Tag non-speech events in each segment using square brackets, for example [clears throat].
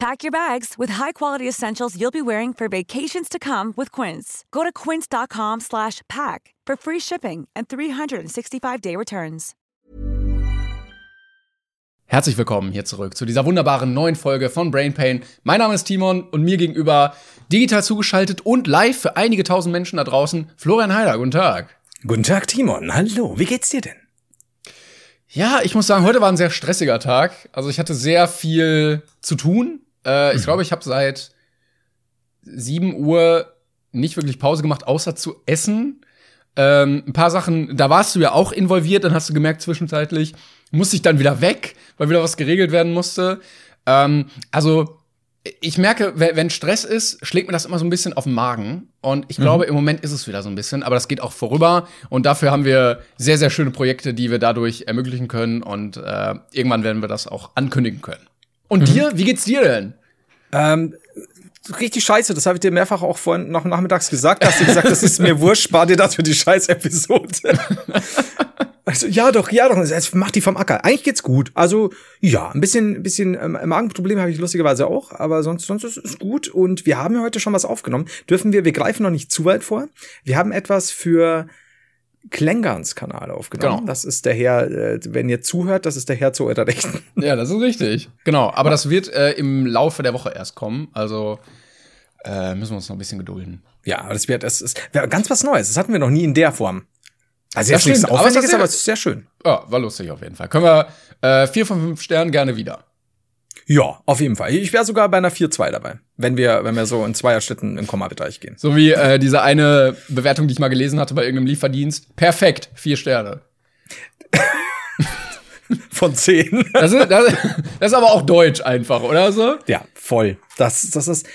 Pack your bags with high-quality essentials you'll be wearing for vacations to come with Quince. Go to quince.com/pack for free shipping and 365-day returns. Herzlich willkommen hier zurück zu dieser wunderbaren neuen Folge von Brain Pain. Mein Name ist Timon und mir gegenüber digital zugeschaltet und live für einige tausend Menschen da draußen Florian Heider. Guten Tag. Guten Tag, Timon. Hallo. Wie geht's dir denn? Ja, ich muss sagen, heute war ein sehr stressiger Tag. Also ich hatte sehr viel zu tun. Äh, ich mhm. glaube, ich habe seit 7 Uhr nicht wirklich Pause gemacht, außer zu essen. Ähm, ein paar Sachen, da warst du ja auch involviert, dann hast du gemerkt, zwischenzeitlich musste ich dann wieder weg, weil wieder was geregelt werden musste. Ähm, also, ich merke, wenn Stress ist, schlägt mir das immer so ein bisschen auf den Magen. Und ich glaube, mhm. im Moment ist es wieder so ein bisschen, aber das geht auch vorüber. Und dafür haben wir sehr, sehr schöne Projekte, die wir dadurch ermöglichen können. Und äh, irgendwann werden wir das auch ankündigen können. Und mhm. dir, wie geht's dir denn? Ähm, richtig scheiße, das habe ich dir mehrfach auch vorhin noch nachmittags gesagt. Hast du gesagt, das ist mir wurscht, spar dir das für die scheiß Episode. [laughs] Also, ja, doch, ja, doch. Es macht die vom Acker. Eigentlich geht's gut. Also, ja, ein bisschen, ein bisschen ähm, Magenprobleme habe ich lustigerweise auch, aber sonst, sonst ist es gut. Und wir haben ja heute schon was aufgenommen. Dürfen wir, wir greifen noch nicht zu weit vor. Wir haben etwas für Klängerns Kanal aufgenommen. Genau. Das ist der Herr, äh, wenn ihr zuhört, das ist der Herr zu eurer Rechten. [laughs] Ja, das ist richtig. Genau. Aber das wird äh, im Laufe der Woche erst kommen. Also äh, müssen wir uns noch ein bisschen gedulden. Ja, aber das wird, es ist ganz was Neues. Das hatten wir noch nie in der Form. Also jetzt nichts Aufwendiges, aber es ist sehr schön. Ja, war lustig auf jeden Fall. Können wir äh, vier von fünf Sternen gerne wieder. Ja, auf jeden Fall. Ich wäre sogar bei einer 4-2 dabei, wenn wir, wenn wir so in Zweierschritten im Komma-Bereich gehen. So wie äh, diese eine Bewertung, die ich mal gelesen hatte bei irgendeinem Lieferdienst. Perfekt, vier Sterne. [laughs] Von zehn. Das ist, das, das ist aber auch Deutsch einfach, oder so? Ja, voll. Das, das ist,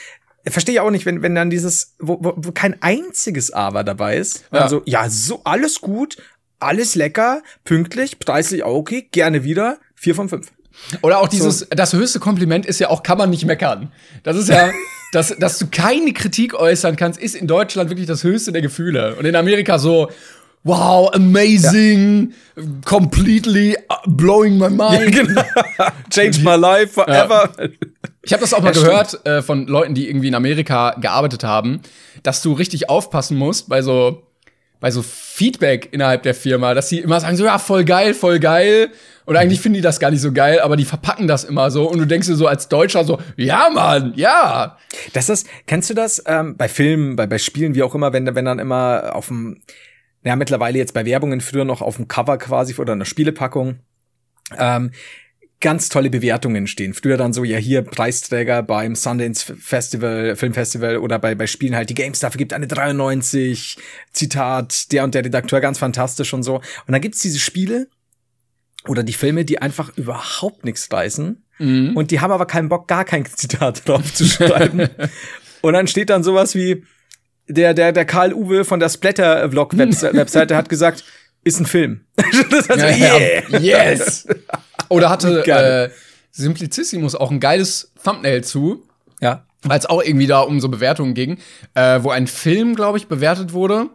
verstehe ich auch nicht, wenn, wenn dann dieses, wo, wo, wo kein einziges Aber dabei ist. Ja. Also, ja, so alles gut, alles lecker, pünktlich, preislich auch okay, gerne wieder, vier von fünf. Oder auch dieses, so. das höchste Kompliment ist ja auch, kann man nicht meckern. Das ist ja, [laughs] dass, dass du keine Kritik äußern kannst, ist in Deutschland wirklich das höchste der Gefühle. Und in Amerika so, wow, amazing, ja. completely blowing my mind. [laughs] Ja, genau. Change my life forever. Ja. Ich habe das auch mal gehört äh, von Leuten, die irgendwie in Amerika gearbeitet haben, dass du richtig aufpassen musst bei so bei so Feedback innerhalb der Firma, dass sie immer sagen so ja voll geil, voll geil und eigentlich finden die das gar nicht so geil, aber die verpacken das immer so und du denkst dir so als Deutscher so ja Mann, ja. Das ist, kennst du das ähm, bei Filmen, bei bei Spielen, wie auch immer, wenn wenn dann immer auf dem ja mittlerweile jetzt bei Werbungen früher noch auf dem Cover quasi oder einer Spielepackung ähm, ganz tolle Bewertungen stehen. Früher dann so, ja, hier Preisträger beim Sundance Festival, Filmfestival oder bei, bei Spielen halt, die GameStar gibt eine 93, Zitat, der und der Redakteur, ganz fantastisch und so. Und dann gibt's diese Spiele oder die Filme, die einfach überhaupt nichts reißen. Mhm. Und die haben aber keinen Bock, gar kein [laughs] Zitat drauf zu schreiben. [laughs] und dann steht dann sowas wie, der, der, der Karl Uwe von der Splatter-Vlog-Webseite [laughs] hat gesagt, ist ein Film. das heißt, yeah. Yes! Oder hatte [laughs] äh, Simplicissimus auch ein geiles Thumbnail zu. Ja. Weil es auch irgendwie da um so Bewertungen ging, äh, wo ein Film, glaube ich, bewertet wurde.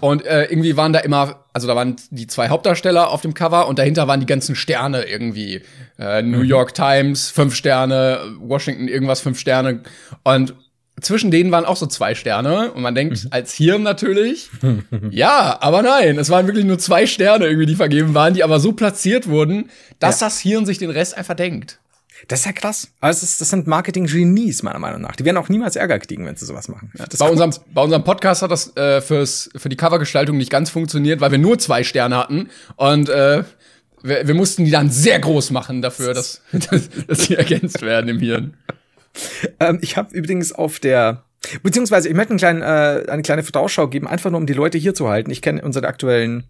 Und äh, irgendwie waren da immer, also da waren die zwei Hauptdarsteller auf dem Cover und dahinter waren die ganzen Sterne irgendwie. Äh, New mhm. York Times, fünf Sterne, Washington irgendwas, fünf Sterne. Und zwischen denen waren auch so zwei Sterne und man denkt mhm. als Hirn natürlich, [laughs] ja, aber nein, es waren wirklich nur zwei Sterne irgendwie, die vergeben waren, die aber so platziert wurden, dass ja. das Hirn sich den Rest einfach denkt. Das ist ja krass. Also das, das sind Marketing-Genies, meiner Meinung nach. Die werden auch niemals Ärger kriegen, wenn sie sowas machen. Ja, bei, unserem, bei unserem Podcast hat das äh, fürs, für die Covergestaltung nicht ganz funktioniert, weil wir nur zwei Sterne hatten. Und äh, wir, wir mussten die dann sehr groß machen dafür, dass, [laughs] dass, dass sie ergänzt werden im Hirn. Ähm, ich habe übrigens auf der Beziehungsweise, ich möchte einen kleinen, äh, eine kleine Vorausschau geben, einfach nur um die Leute hier zu halten. Ich kenne unsere aktuellen,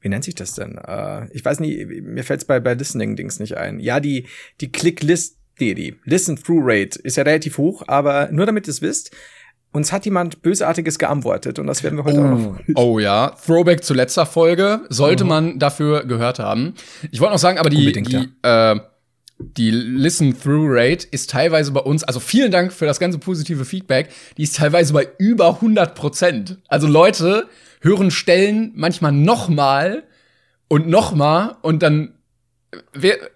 wie nennt sich das denn? Äh, ich weiß nicht, mir fällt es bei, bei Listening-Dings nicht ein. Ja, die, die Click-List, die, die Listen-Through-Rate ist ja relativ hoch, aber nur damit ihr es wisst, uns hat jemand Bösartiges geantwortet und das werden wir heute auch noch. Oh [laughs] ja, Throwback zu letzter Folge sollte man dafür gehört haben. Ich wollte noch sagen, aber die, Unbedingt, die, äh, die Listen-Through-Rate ist teilweise bei uns, also vielen Dank für das ganze positive Feedback, die ist teilweise bei über 100 Prozent. Also Leute hören Stellen manchmal noch mal und noch mal und dann,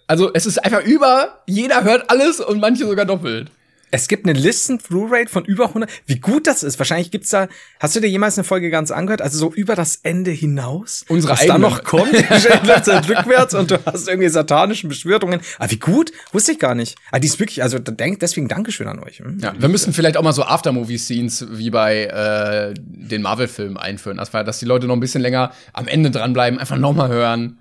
also es ist einfach über, jeder hört alles und manche sogar doppelt. Es gibt eine Listen-Through-Rate von über 100. Wie gut das ist. Wahrscheinlich gibt's da, hast du dir jemals eine Folge ganz angehört? Also so über das Ende hinaus? Unsere Was da noch kommt, [laughs] läuft halt rückwärts und du hast irgendwie satanischen Beschwörungen. Ah, wie gut? Wusste ich gar nicht. Ah, die ist wirklich, also deswegen Dankeschön an euch. Hm? Ja, wir müssen vielleicht auch mal so Aftermovie-Scenes wie bei äh, den Marvel-Filmen einführen. Das war, dass die Leute noch ein bisschen länger am Ende dranbleiben, einfach noch mal hören.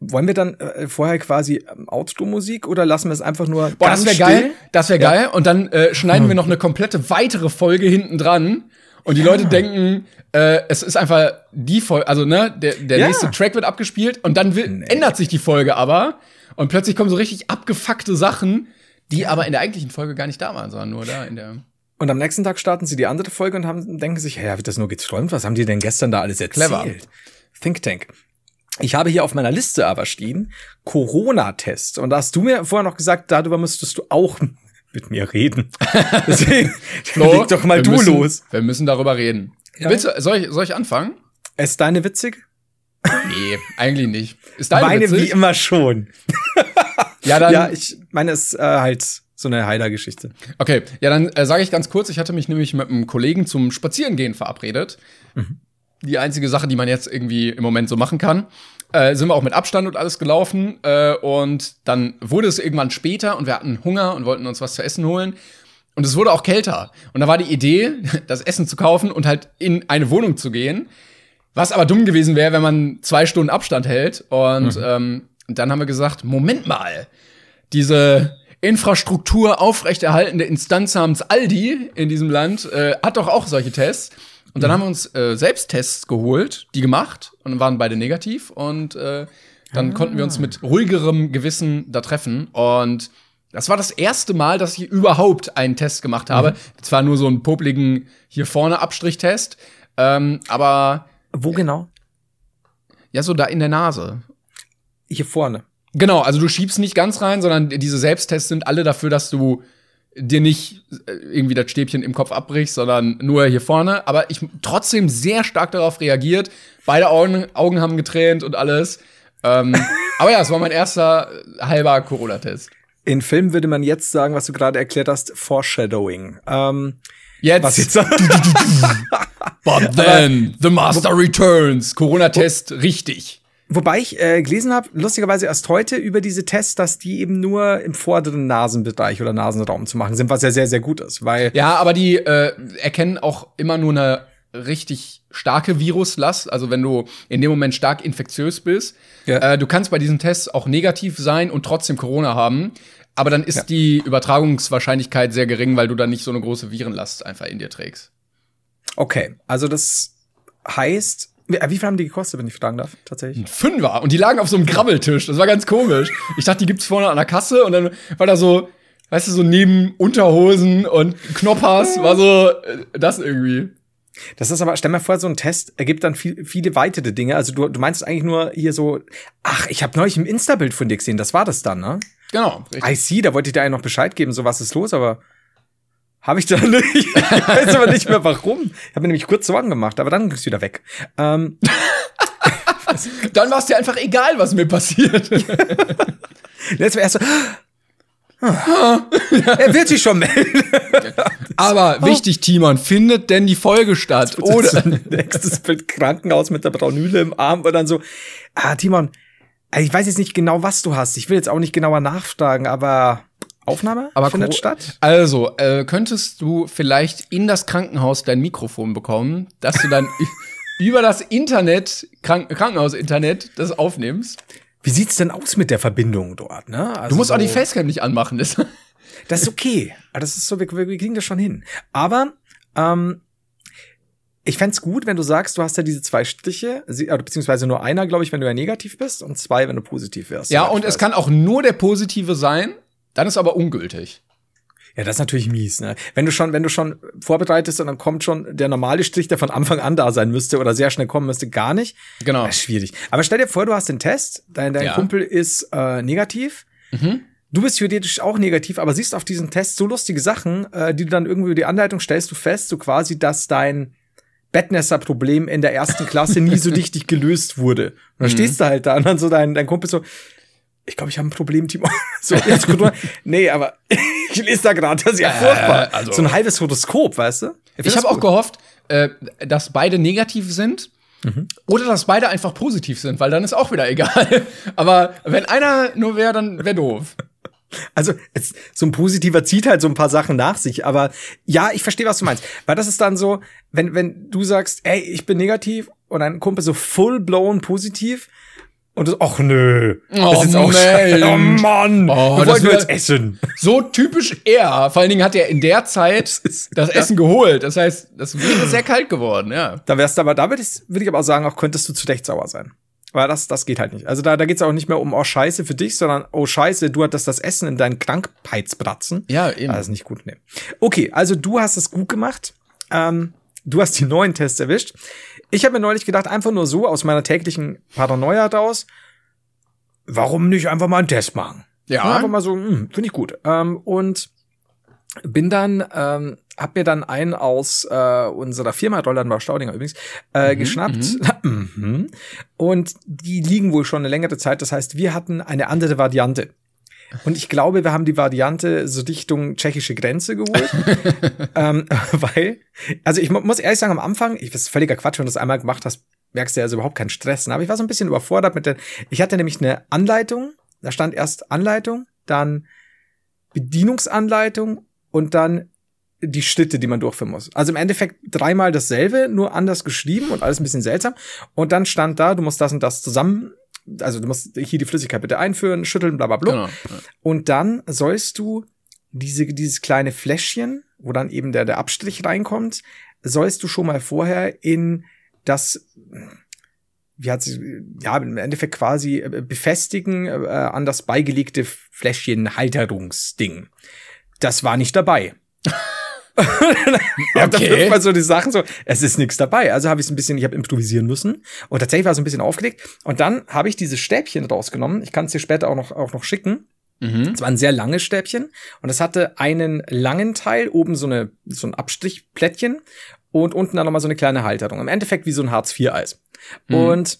Wollen wir dann äh, vorher quasi ähm, Outro-Musik oder lassen wir es einfach nur Boah, das wäre geil. Das wäre geil. Und dann äh, schneiden wir noch eine komplette weitere Folge hinten dran. Und die Leute denken, äh, es ist einfach die Folge, also ne, der, der Ja. nächste Track wird abgespielt und dann will, ändert sich die Folge aber. Und plötzlich kommen so richtig abgefuckte Sachen, die aber in der eigentlichen Folge gar nicht da waren, sondern nur da in der. Und am nächsten Tag starten sie die andere Folge und haben, denken sich, hey, wird das nur geträumt? Was haben die denn gestern da alles erzählt? Clever. Think Tank. Ich habe hier auf meiner Liste aber stehen Corona-Test. Und da hast du mir vorher noch gesagt, darüber müsstest du auch [laughs] mit mir reden. [laughs] Deswegen leg doch mal du müssen, los. Wir müssen darüber reden. Ja. Willst du, soll, ich, soll ich anfangen? Ist deine witzig? Nee, eigentlich nicht. Ist deine Meine witzig? wie immer schon. [laughs] Ja, dann, ja, ich meine, es ist äh, halt so eine Heiler-Geschichte. Okay, ja, dann äh, sage ich ganz kurz, ich hatte mich nämlich mit einem Kollegen zum Spazierengehen verabredet. Die einzige Sache, die man jetzt irgendwie im Moment so machen kann. Äh, sind wir auch mit Abstand und alles gelaufen. Äh, und dann wurde es irgendwann später und wir hatten Hunger und wollten uns was zu essen holen. Und es wurde auch kälter. Und da war die Idee, [laughs] das Essen zu kaufen und halt in eine Wohnung zu gehen. Was aber dumm gewesen wäre, wenn man zwei Stunden Abstand hält. Und ähm, dann haben wir gesagt, Moment mal, diese Infrastruktur aufrechterhaltende Instanz namens Aldi in diesem Land äh, hat doch auch solche Tests. Und dann haben wir uns äh, Selbsttests geholt, die gemacht und dann waren beide negativ und äh, dann konnten wir uns mit ruhigerem Gewissen da treffen und das war das erste Mal, dass ich überhaupt einen Test gemacht habe. Zwar nur so einen popligen hier vorne Abstrichtest, ähm, aber Wo genau? ja so da in der Nase. Hier vorne. Genau, also du schiebst nicht ganz rein, sondern diese Selbsttests sind alle dafür, dass du dir nicht äh, irgendwie das Stäbchen im Kopf abbrichst, sondern nur hier vorne. Aber ich trotzdem sehr stark darauf reagiert. Beide Augen, Augen haben getränt und alles. Ähm, [laughs] aber ja, es war mein erster äh, halber Corona-Test. In Filmen würde man jetzt sagen, was du gerade erklärt hast, Foreshadowing. Ähm, Jetzt, was jetzt? [laughs] but then, the master returns. Corona-Test richtig. Wobei ich äh, gelesen habe, lustigerweise erst heute über diese Tests, dass die eben nur im vorderen Nasenbereich oder Nasenraum zu machen sind, was ja sehr, sehr gut ist, weil Ja, aber die äh, erkennen auch immer nur eine richtig starke Viruslast. Also wenn du in dem Moment stark infektiös bist. Ja. Äh, du kannst bei diesen Tests auch negativ sein und trotzdem Corona haben. Aber dann ist Ja. die Übertragungswahrscheinlichkeit sehr gering, weil du dann nicht so eine große Virenlast einfach in dir trägst. okay, also das heißt, wie, wie viel haben die gekostet, wenn ich fragen darf, tatsächlich? Fünfer. Und die lagen auf so einem Grabbeltisch. Das war ganz komisch. Ich dachte, die gibt's vorne an der Kasse und dann war da so, weißt du, so neben Unterhosen und Knoppers war so äh, das irgendwie. Das ist aber, stell mir vor, so ein Test ergibt dann viel, viele weitere Dinge. Also du, du meinst eigentlich nur hier so, ach, ich habe neulich ein Insta-Bild von dir gesehen, das war das dann, ne? Genau. Richtig. I see, da wollte ich dir eigentlich noch Bescheid geben, so was ist los, aber habe ich da [laughs] nicht. Ich weiß aber nicht mehr warum. Ich habe mir nämlich kurz Sorgen gemacht, aber dann ist wieder weg. Ähm, [laughs] Dann war es dir einfach egal, was mir passiert. [laughs] jetzt war erst so, er wird sich schon melden. Aber wichtig, Timon, findet denn die Folge statt? Oder nächstes Bild Krankenhaus mit der Braunüle im Arm und dann so, ah, Timon, ich weiß jetzt nicht genau, was du hast. Ich will jetzt auch nicht genauer nachfragen, aber Aufnahme Aber findet statt? Also, äh, könntest du vielleicht in das Krankenhaus dein Mikrofon bekommen, dass du dann [laughs] über das Internet, Krank Krankenhaus-Internet, das aufnimmst? Wie sieht's denn aus mit der Verbindung dort, ne? Also Du musst auch die so- Facecam nicht anmachen. Das [laughs] Das ist okay. Das ist so, wir, wir kriegen das schon hin. Aber ähm, ich fänd's gut, wenn du sagst, du hast ja diese zwei Striche, sie- oder beziehungsweise nur einer, glaube ich, wenn du ja negativ bist und zwei, wenn du positiv wärst. ja, und es kann auch nur der Positive sein, dann ist aber ungültig. Ja, das ist natürlich mies, ne? Wenn du schon, wenn du schon vorbereitest und dann kommt schon der normale Strich, der von Anfang an da sein müsste oder sehr schnell kommen müsste, gar nicht. Genau. Das ist schwierig. Aber stell dir vor, du hast den Test, dein, dein Ja. Kumpel ist äh, negativ. Mhm. Du bist theoretisch auch negativ, aber siehst auf diesen Test so lustige Sachen, äh, die du dann irgendwie über die Anleitung stellst du fest, so quasi, dass dein Bettnässer-Problem in der ersten Klasse nie so [laughs] richtig gelöst wurde. Und dann Mhm. stehst du halt da und dann so dein, dein Kumpel so, ich glaube, ich habe ein Problem, Timo. [laughs] So, jetzt mal. Nee, aber [laughs] ich lese da gerade, das ist ja furchtbar. also- so ein halbes Horoskop, weißt du? Ich das habe auch gehofft, äh, dass beide negativ sind. Mhm. Oder dass beide einfach positiv sind, weil dann ist auch wieder egal. [laughs] Aber wenn einer nur wäre, dann wäre doof. Also es, so ein positiver zieht halt so ein paar Sachen nach sich, aber ja, ich verstehe, was du meinst. Weil das ist dann so, wenn wenn du sagst, ey, ich bin negativ und dein Kumpel so full blown positiv und du, ach nö, Oh, das ist auch Mensch. Oh Mann, Oh, wir das wollten wär- jetzt essen. So typisch er. Vor allen Dingen hat er in der Zeit ist- das Essen geholt. Das heißt, das wäre sehr kalt geworden, ja. Da wärst du aber, da würde ich, würde ich aber auch sagen, auch könntest du zu Recht sauer sein. Weil das, das geht halt nicht. Also da, da geht's auch nicht mehr um, oh Scheiße für dich, sondern oh Scheiße, du hattest das Essen in deinen Krankheitsbratzen. Ja, eben. Das ist nicht gut, ne. Okay, also du hast es gut gemacht. Ähm, du hast die neuen Tests erwischt. Ich habe mir neulich gedacht, einfach nur so aus meiner täglichen Paranoia raus, warum nicht einfach mal einen Test machen? Ja. Einfach mal so, hm, finde ich gut. Ähm, und bin dann, ähm, hab mir dann einen aus äh, unserer Firma, Roland war Staudinger übrigens, äh, Mhm, geschnappt. [laughs] Mhm. Und die liegen wohl schon eine längere Zeit. Das heißt, wir hatten eine andere Variante. Und ich glaube, wir haben die Variante so Richtung tschechische Grenze geholt. [laughs] ähm, [laughs] weil, also ich mu- muss ehrlich sagen, am Anfang, ich ist völliger Quatsch, wenn du das einmal gemacht hast, merkst du ja also überhaupt keinen Stress. ne? Aber ich war so ein bisschen überfordert mit der, ich hatte nämlich eine Anleitung, da stand erst Anleitung, dann Bedienungsanleitung und dann die Schritte, die man durchführen muss. Also im Endeffekt dreimal dasselbe, nur anders geschrieben und alles ein bisschen seltsam. Und dann stand da, du musst das und das zusammen, also du musst hier die Flüssigkeit bitte einführen, schütteln, bla bla bla. Genau. Und dann sollst du diese, dieses kleine Fläschchen, wo dann eben der, der Abstrich reinkommt, sollst du schon mal vorher in das, wie hat sie, ja, im Endeffekt quasi äh, befestigen äh, an das beigelegte Fläschchen Halterungsding. Das war nicht dabei. [laughs] ja, da Okay. wirft man so die Sachen so, es ist nichts dabei. Also habe ich es ein bisschen, ich habe improvisieren müssen und tatsächlich war es ein bisschen aufgelegt. Und dann habe ich dieses Stäbchen rausgenommen. Ich kann es dir später auch noch, auch noch schicken. Mhm. Es war ein sehr langes Stäbchen und es hatte einen langen Teil, oben so, eine, so ein Abstrichplättchen und unten dann nochmal so eine kleine Halterung. Im Endeffekt wie so ein Hartz-IV-Eis. Mhm. Und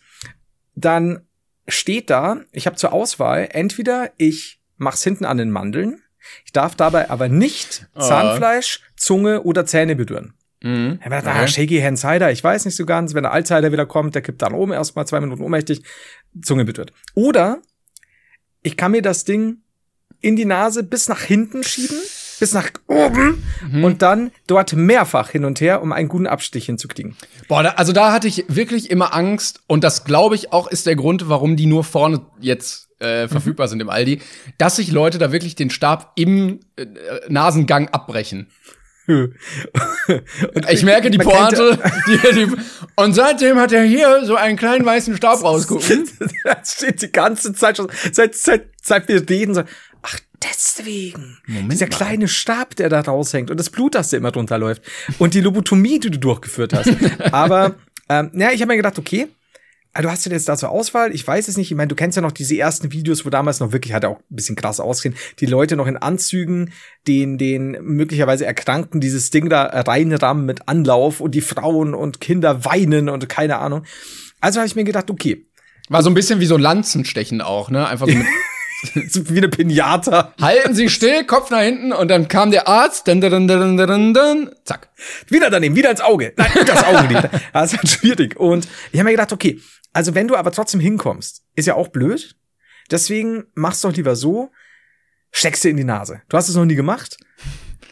dann steht da, ich habe zur Auswahl, entweder ich mach's hinten an den Mandeln, ich darf dabei aber nicht Ah. Zahnfleisch, Zunge oder Zähne berühren. Mhm. Mir gedacht, ah, Shaky Hand Cider, ich weiß nicht so ganz, wenn der Altsider wieder kommt, der kippt dann oben erstmal zwei Minuten ohnmächtig, Zunge berührt. Oder ich kann mir das Ding in die Nase bis nach hinten schieben, bis nach oben Mhm. und dann dort mehrfach hin und her, um einen guten Abstich hinzukriegen. Boah, da, also da hatte ich wirklich immer Angst und das glaube ich auch ist der Grund, warum die nur vorne jetzt äh, verfügbar sind im Aldi, dass sich Leute da wirklich den Stab im äh, Nasengang abbrechen. [laughs] Ich merke die Pointe. [laughs] Die, die, und seitdem hat er hier so einen kleinen weißen Stab rausgucken. [laughs] das steht die ganze Zeit schon, seit, seit, seit wir reden, so, ach, deswegen. Moment Dieser mal. kleine Stab, der da raushängt und das Blut, das da immer drunter läuft. Und die Lobotomie, die du durchgeführt hast. Aber, ähm, ja, ich habe mir gedacht, okay, ah, du hast ja jetzt da zur Auswahl, ich weiß es nicht, ich meine, du kennst ja noch diese ersten Videos, wo damals noch wirklich, hat auch ein bisschen krass ausgesehen, die Leute noch in Anzügen, den, den möglicherweise Erkrankten dieses Ding da reinrammen mit Anlauf und die Frauen und Kinder weinen und keine Ahnung. Also habe ich mir gedacht, okay, War so ein bisschen wie so Lanzenstechen auch, ne? Einfach so mit [laughs] wie eine Pinata. Halten Sie still, Kopf nach hinten und dann kam der Arzt, dann, dann, dann, dann, dann, dann, zack. Wieder daneben, wieder ins Auge. Nein, das Auge nicht. [laughs] Das ist halt schwierig. Und ich habe mir gedacht, okay, also wenn du aber trotzdem hinkommst, ist ja auch blöd. Deswegen mach's doch lieber so, steckst du in die Nase. Du hast es noch nie gemacht.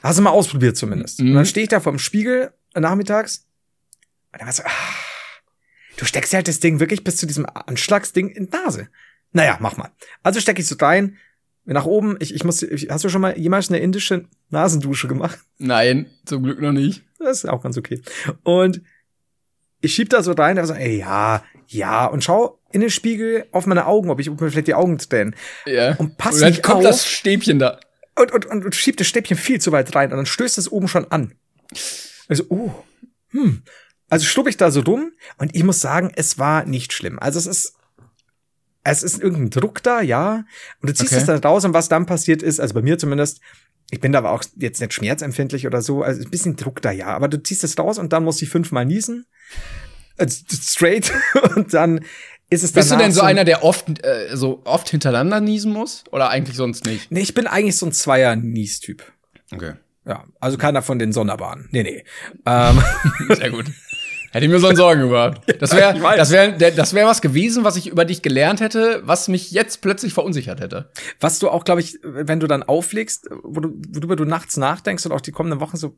Hast du mal ausprobiert zumindest. Mhm. Und dann stehe ich da vorm Spiegel nachmittags und dann war so, ah, du steckst halt das Ding wirklich bis zu diesem Anschlagsding in die Nase. Naja, mach mal. Also stecke ich so rein, nach oben. Ich, ich muss, ich, hast du schon mal jemals eine indische Nasendusche gemacht? Nein, zum Glück noch nicht. Das ist auch ganz okay. Und ich schieb da so rein, aber so, ey, ja, ja, und schau in den Spiegel auf meine Augen, ob ich ob mir vielleicht die Augen tränen. Ja. Und pass und dann kommt auf. das Stäbchen da. und, und, und, und schiebt das Stäbchen viel zu weit rein und dann stößt es oben schon an. Also, oh, hm. Also schlub ich da so dumm und ich muss sagen, es war nicht schlimm. Also es ist, es ist irgendein Druck da, ja. Und du ziehst Okay. es dann raus und was dann passiert ist, also bei mir zumindest, ich bin da aber auch jetzt nicht schmerzempfindlich oder so, also ein bisschen Druck da, ja. Aber du ziehst es raus und dann muss ich fünfmal niesen. Also straight [laughs] und dann ist es Bist du denn so einer, der oft, äh, so oft hintereinander niesen muss? Oder eigentlich sonst nicht? Nee, ich bin eigentlich so ein Zweier-Nies-Typ. Okay. Ja, also keiner von den Sonderbahnen. Nee, nee. Ähm, [laughs] Sehr gut. Hätte ich mir so einen Sorgen gemacht. Das ich wäre das wär, das wär was gewesen, was ich über dich gelernt hätte, was mich jetzt plötzlich verunsichert hätte. was du auch, glaube ich, wenn du dann auflegst, wo du, worüber du nachts nachdenkst und auch die kommenden Wochen so,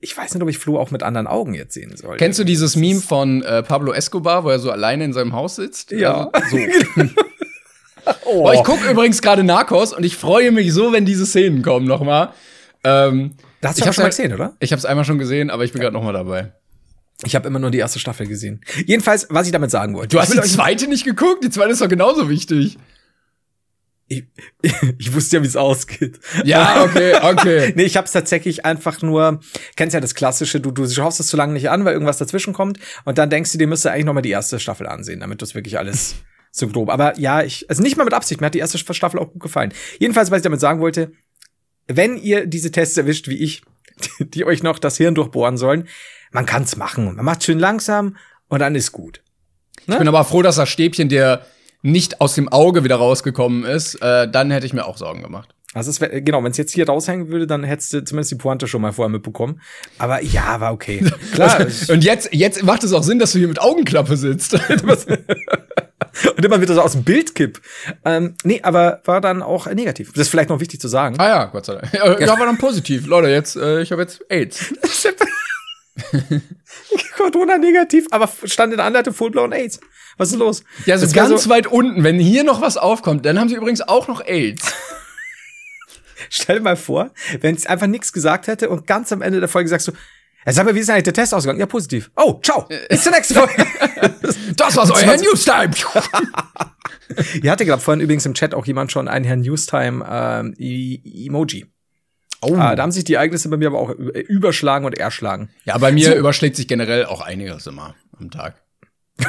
ich weiß nicht, ob ich Flo auch mit anderen Augen jetzt sehen soll. Kennst du dieses Meme von äh, Pablo Escobar, wo er so alleine in seinem Haus sitzt? Ja. Also, so. [laughs] [laughs] oh. Boah, ich gucke übrigens gerade Narcos und ich freue mich so, wenn diese Szenen kommen nochmal. Ähm, Das hast ich du hab's schon mal ja- gesehen, oder? ich habe es einmal schon gesehen, aber ich bin gerade nochmal dabei. Ich habe immer nur die erste Staffel gesehen. Jedenfalls, was ich damit sagen wollte. Du hast die zweite nicht geguckt? Die zweite ist doch genauso wichtig. Ich, [laughs] ich wusste ja, wie es ausgeht. Ja, okay, okay. [laughs] nee, ich habe es tatsächlich einfach nur, kennst ja das Klassische, du, du schaust es zu lange nicht an, weil irgendwas dazwischen kommt und dann denkst du, dir müsste eigentlich noch mal die erste Staffel ansehen, damit du es wirklich alles [laughs] so grob. Aber ja, ich, also nicht mal mit Absicht, mir hat die erste Staffel auch gut gefallen. Jedenfalls, was ich damit sagen wollte, wenn ihr diese Tests erwischt wie ich, die euch noch das Hirn durchbohren sollen, man kann's machen. Man macht schön langsam und dann ist gut. Ich bin aber froh, dass das Stäbchen dir nicht aus dem Auge wieder rausgekommen ist. Äh, dann hätte ich mir auch Sorgen gemacht. Also es wär, genau, wenn es jetzt hier raushängen würde, dann hättest du zumindest die Pointe schon mal vorher mitbekommen. Aber ja, war okay. [laughs] Klar. [laughs] Und jetzt, jetzt macht es auch Sinn, dass du hier mit Augenklappe sitzt. [laughs] und immer wieder so aus dem Bild kipp. Ähm, nee, aber war dann auch negativ. Das ist vielleicht noch wichtig zu sagen. ah ja, Gott sei Dank. Ja, ja war dann positiv. Leute, jetzt, äh, ich habe jetzt AIDS. [laughs] Corona negativ, aber stand in der Anleitung full-blown AIDS. Was ist los? Ja, so Das wär ganz weit unten, wenn hier noch was aufkommt, dann haben sie übrigens auch noch AIDS. [laughs] Stell dir mal vor, wenn es einfach nichts gesagt hätte und ganz am Ende der Folge sagst du, ja, sag mal, wie ist denn eigentlich der Test ausgegangen? Ja, positiv. Oh, ciao. Bis zur nächsten Folge. [laughs] Das war's, euer Herr Newstime. Ihr hatte gerade vorhin übrigens im Chat auch jemand schon einen Herrn Newstime ähm, E- Emoji. Oh. Ah, da haben sich die Ereignisse bei mir aber auch ü- überschlagen und erschlagen. Ja, bei mir So. überschlägt sich generell auch einiges immer am Tag. [laughs]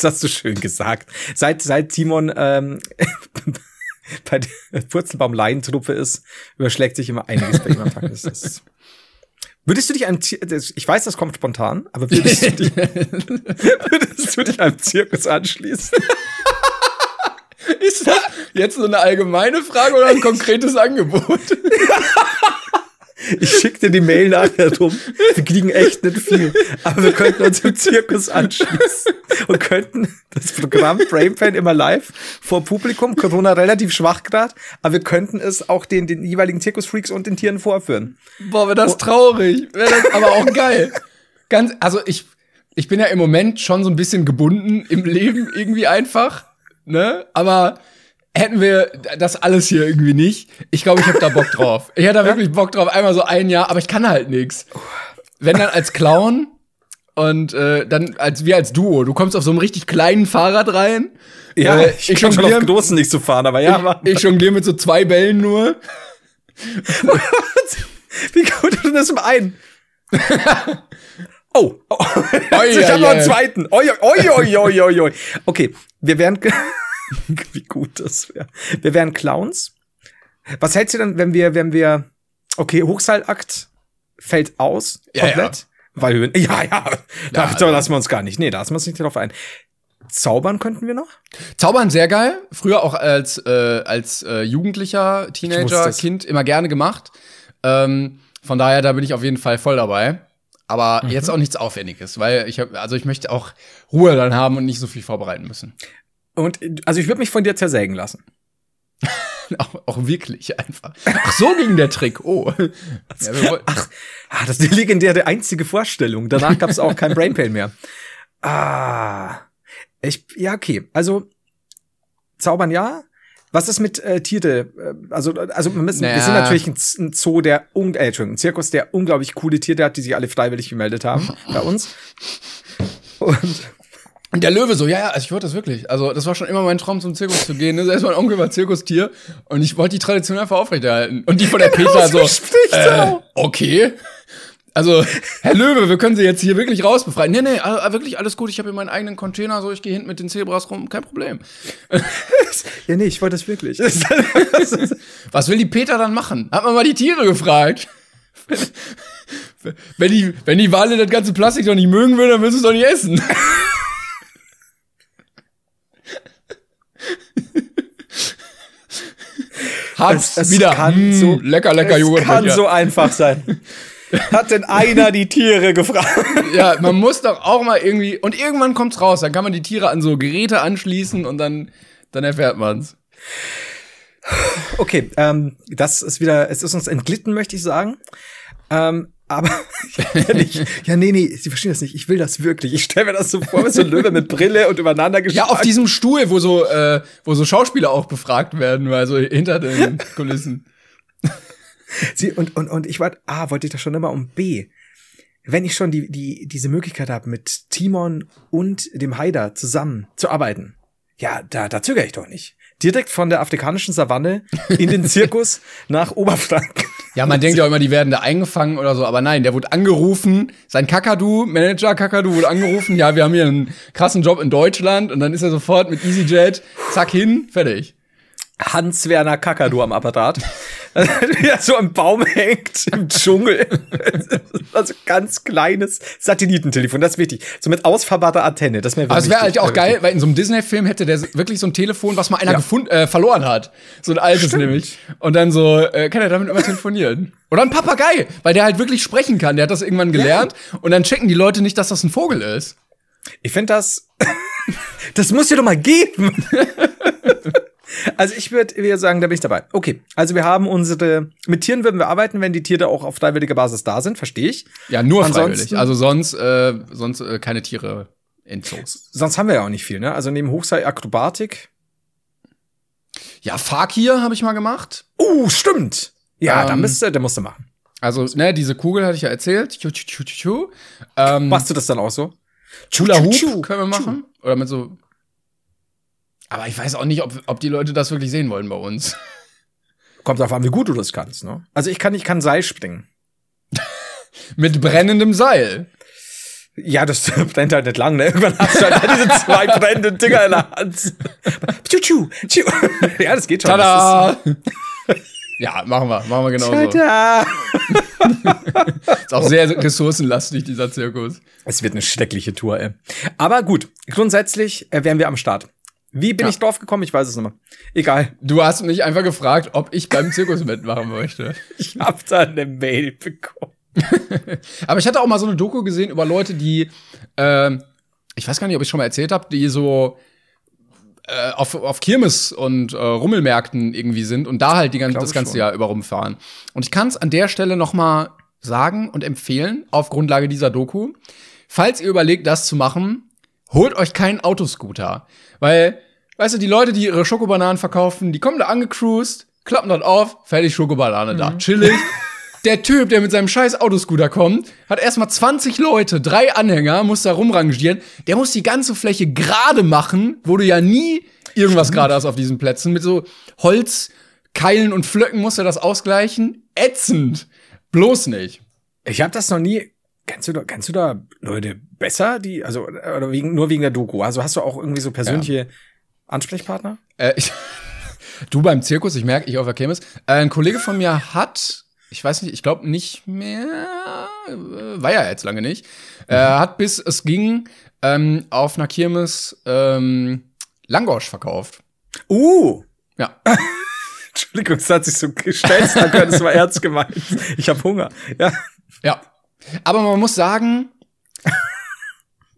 Das hast du schön gesagt. Seit, seit Timon ähm, [laughs] bei der Purzelbaum-Laientruppe ist, überschlägt sich immer einiges bei ihm am Tag. Das ist Würdest du dich einem Zir das- ich weiß, das kommt spontan, aber würdest du [laughs] dich, würdest du dich einem Zirkus anschließen? [laughs] Ist das jetzt so eine allgemeine Frage oder ein konkretes Angebot? [laughs] Ich schick dir die Mail nachher rum. Wir kriegen echt nicht viel. Aber wir könnten uns im Zirkus anschließen und könnten das Programm Brainpan immer live vor Publikum, Corona relativ schwach grad, aber wir könnten es auch den, den jeweiligen Zirkusfreaks und den Tieren vorführen. Boah, wäre das traurig. Wäre das aber auch geil. Ganz, also ich, ich bin ja im Moment schon so ein bisschen gebunden im Leben irgendwie einfach, ne? Aber hätten wir das alles hier irgendwie nicht, ich glaube, ich habe da Bock drauf. Ich hätte da [laughs] wirklich Bock drauf, einmal so ein Jahr, aber ich kann halt nix. Wenn dann als Clown und äh, dann als wir als Duo, du kommst auf so einem richtig kleinen Fahrrad rein. Äh, ich, ich schon auf Großen nicht zu fahren, aber ja, aber ich jongliere mit so zwei Bällen nur. [laughs] wie gut du das im einen? [laughs] Oh, oh. Oi, ich habe noch einen zweiten. Oi, oi, oi, oi, oi, oi. Okay, wir wären [laughs] wie gut das wäre. Wir wären Clowns. Was hältst du denn, wenn wir, wenn wir, okay, Hochseilakt fällt aus, Ja, komplett, weil Höhen, ja, ja, da, Ja, da lassen wir uns gar nicht, nee, da lassen wir uns nicht drauf ein. Zaubern könnten wir noch? Zaubern sehr geil. Früher auch als, äh, als äh, Jugendlicher, Teenager. Kind immer gerne gemacht. Ähm, von daher, da bin ich auf jeden Fall voll dabei. Aber Mhm. jetzt auch nichts Aufwendiges, weil ich hab, also ich möchte auch Ruhe dann haben und nicht so viel vorbereiten müssen. Und, also ich würde mich von dir zersägen lassen. [laughs] auch, auch wirklich einfach. Ach, so ging der Trick. Oh. Ja, Ach, ah, das ist die legendäre einzige Vorstellung. Danach gab es auch kein Brainpain mehr. Ah, ich, ja, okay. Also, zaubern ja. Was ist mit äh, Tiere? Äh, Also, also wir, müssen, wir Naja. sind natürlich ein, ein Zoo, der, un äh, Entschuldigung, ein Zirkus, der unglaublich coole Tiere hat, die sich alle freiwillig gemeldet haben [laughs] bei uns. Und Und der Löwe so, ja, ja, also ich wollte das wirklich. Also, das war schon immer mein Traum, zum Zirkus zu gehen. Ne? Erstmal mein Onkel war Zirkustier und ich wollte die Tradition einfach aufrechterhalten. Und die von der Genau Peter so äh, okay. Also, [laughs] Herr Löwe, wir können Sie jetzt hier wirklich rausbefreien. Nee, nee, wirklich alles gut. Ich habe hier meinen eigenen Container, so ich gehe hinten mit den Zebras rum, kein Problem. [laughs] Ja, nee, ich wollte das wirklich. [laughs] Was will die Peter dann machen? Hat man mal die Tiere gefragt. Wenn die, wenn die Wale das ganze Plastik doch nicht mögen würden, dann würden sie es doch nicht essen. Hab's Es- es wieder. kann Hm, so- lecker, lecker es Joghurt. kann so einfach sein. Hat denn einer die Tiere gefragt? Ja, man muss doch auch mal irgendwie. Und irgendwann kommt's raus. Dann kann man die Tiere an so Geräte anschließen und dann, dann erfährt man's. Okay, ähm, das ist wieder, es ist uns entglitten, möchte ich sagen. Ähm, aber [laughs] ja, nicht, ja, nee, nee, Sie verstehen das nicht. Ich will das wirklich. Ich stelle mir das so vor, wie so ein Löwe mit Brille und übereinander Ja, geschlagen. auf diesem Stuhl, wo so, äh, wo so Schauspieler auch befragt werden, weil so hinter den Kulissen. Sie, und, und, und ich war, A, wollte ich das schon immer um B. Wenn ich schon die, die, diese Möglichkeit habe, mit Timon und dem Haider zusammen zu arbeiten, ja, da, da zögere ich doch nicht. Direkt von der afrikanischen Savanne in den [laughs] Zirkus nach Oberfranken. Ja, man denkt ja immer, die werden da eingefangen oder so, aber nein, der wurde angerufen, sein Kakadu, Manager Kakadu wurde angerufen, ja, wir haben hier einen krassen Job in Deutschland und dann ist er sofort mit EasyJet, zack hin, fertig. Hans-Werner Kakadu am Apparat. [laughs] Wie er so am Baum hängt im Dschungel. [laughs] Also ganz kleines Satellitentelefon, das ist wichtig. So mit ausfahrbarer Antenne, das wäre Aber es wäre halt auch geil, weil in so einem Disney-Film hätte der wirklich so ein Telefon, was mal einer Ja. gefunden, äh, verloren hat. So ein altes Stimmt. nämlich. Und dann so, äh, kann er damit immer telefonieren. Oder ein Papagei, weil der halt wirklich sprechen kann. Der hat das irgendwann gelernt. Und dann checken die Leute nicht, dass das ein Vogel ist. Ich finde das, [laughs] das muss dir doch mal geben. Also ich würde sagen, da bin ich dabei. Okay, also wir haben unsere, mit Tieren würden wir arbeiten, wenn die Tiere auch auf freiwilliger Basis da sind, verstehe ich. Ja, nur Ansonsten- freiwillig. Also sonst, äh, sonst äh, keine Tiere in Zoos. Sonst haben wir ja auch nicht viel, ne? Also neben Hochseil Akrobatik. Ja, Fakir habe ich mal gemacht. Uh, stimmt. Ja, Ähm, da müsste, der musste machen. Also, ne, diese Kugel hatte ich ja erzählt. Tschu, tschu, tschu, tschu. Ähm, Machst du das dann auch so? Hula Hoop können wir machen. Oder mit so. Aber ich weiß auch nicht, ob, ob die Leute das wirklich sehen wollen bei uns. [laughs] Kommt darauf an, wie gut du das kannst, ne? Also ich kann, ich kann Seil springen. [laughs] Mit brennendem Seil. Ja, das [laughs] brennt halt nicht lang, ne? Irgendwann hast du halt diese zwei brennenden Dinger in der Hand. Tschu, tschu, tschu. Ja, das geht schon. Tada! ja, machen wir. Machen wir ist, Tada! Ist auch sehr ressourcenlastig, dieser Zirkus. Es wird eine schreckliche Tour, ey. Aber gut, grundsätzlich äh, wären wir am Start. Wie bin Ja. ich drauf gekommen? Ich weiß es nicht mehr. Egal. Du hast mich einfach gefragt, ob ich beim Zirkus mitmachen möchte. [laughs] Ich hab da eine Mail bekommen. [laughs] Aber ich hatte auch mal so eine Doku gesehen über Leute, die, ähm, ich weiß gar nicht, ob ich schon mal erzählt habe, die so äh, auf, auf Kirmes und äh, Rummelmärkten irgendwie sind und da halt die ganze, das ganze schon. Jahr über rumfahren. Und ich kann es an der Stelle noch mal sagen und empfehlen, auf Grundlage dieser Doku, falls ihr überlegt, das zu machen, holt euch keinen Autoscooter. Weil, weißt du, die Leute, die ihre Schokobananen verkaufen, die kommen da angecruised, klappen dort auf, fertig Schokobanane da, chillig. [laughs] Der Typ, der mit seinem scheiß Autoscooter kommt, hat erstmal 20 Leute, drei Anhänger, muss da rumrangieren. Der muss die ganze Fläche gerade machen, wo du ja nie irgendwas gerade hast auf diesen Plätzen. Mit so Holzkeilen und Flöcken muss er das ausgleichen. Ätzend. Bloß nicht. Ich habe das noch nie. Kennst du da, kennst du da Leute besser, die, also, oder wegen, nur wegen der Doku? Also hast du auch irgendwie so persönliche Ansprechpartner? Äh, ich, [laughs] du beim Zirkus, ich merke, ich auf der Kirmes. Äh, ein Kollege von mir hat, ich weiß nicht, ich glaube nicht mehr, äh, war ja jetzt lange nicht, äh, hat bis es ging ähm, auf einer Kirmes ähm, Langosch verkauft. Uh! Ja. [laughs] Entschuldigung, es hat sich so gestellt, es war ernst gemeint. Ich habe Hunger. Ja. Ja. Aber man muss sagen,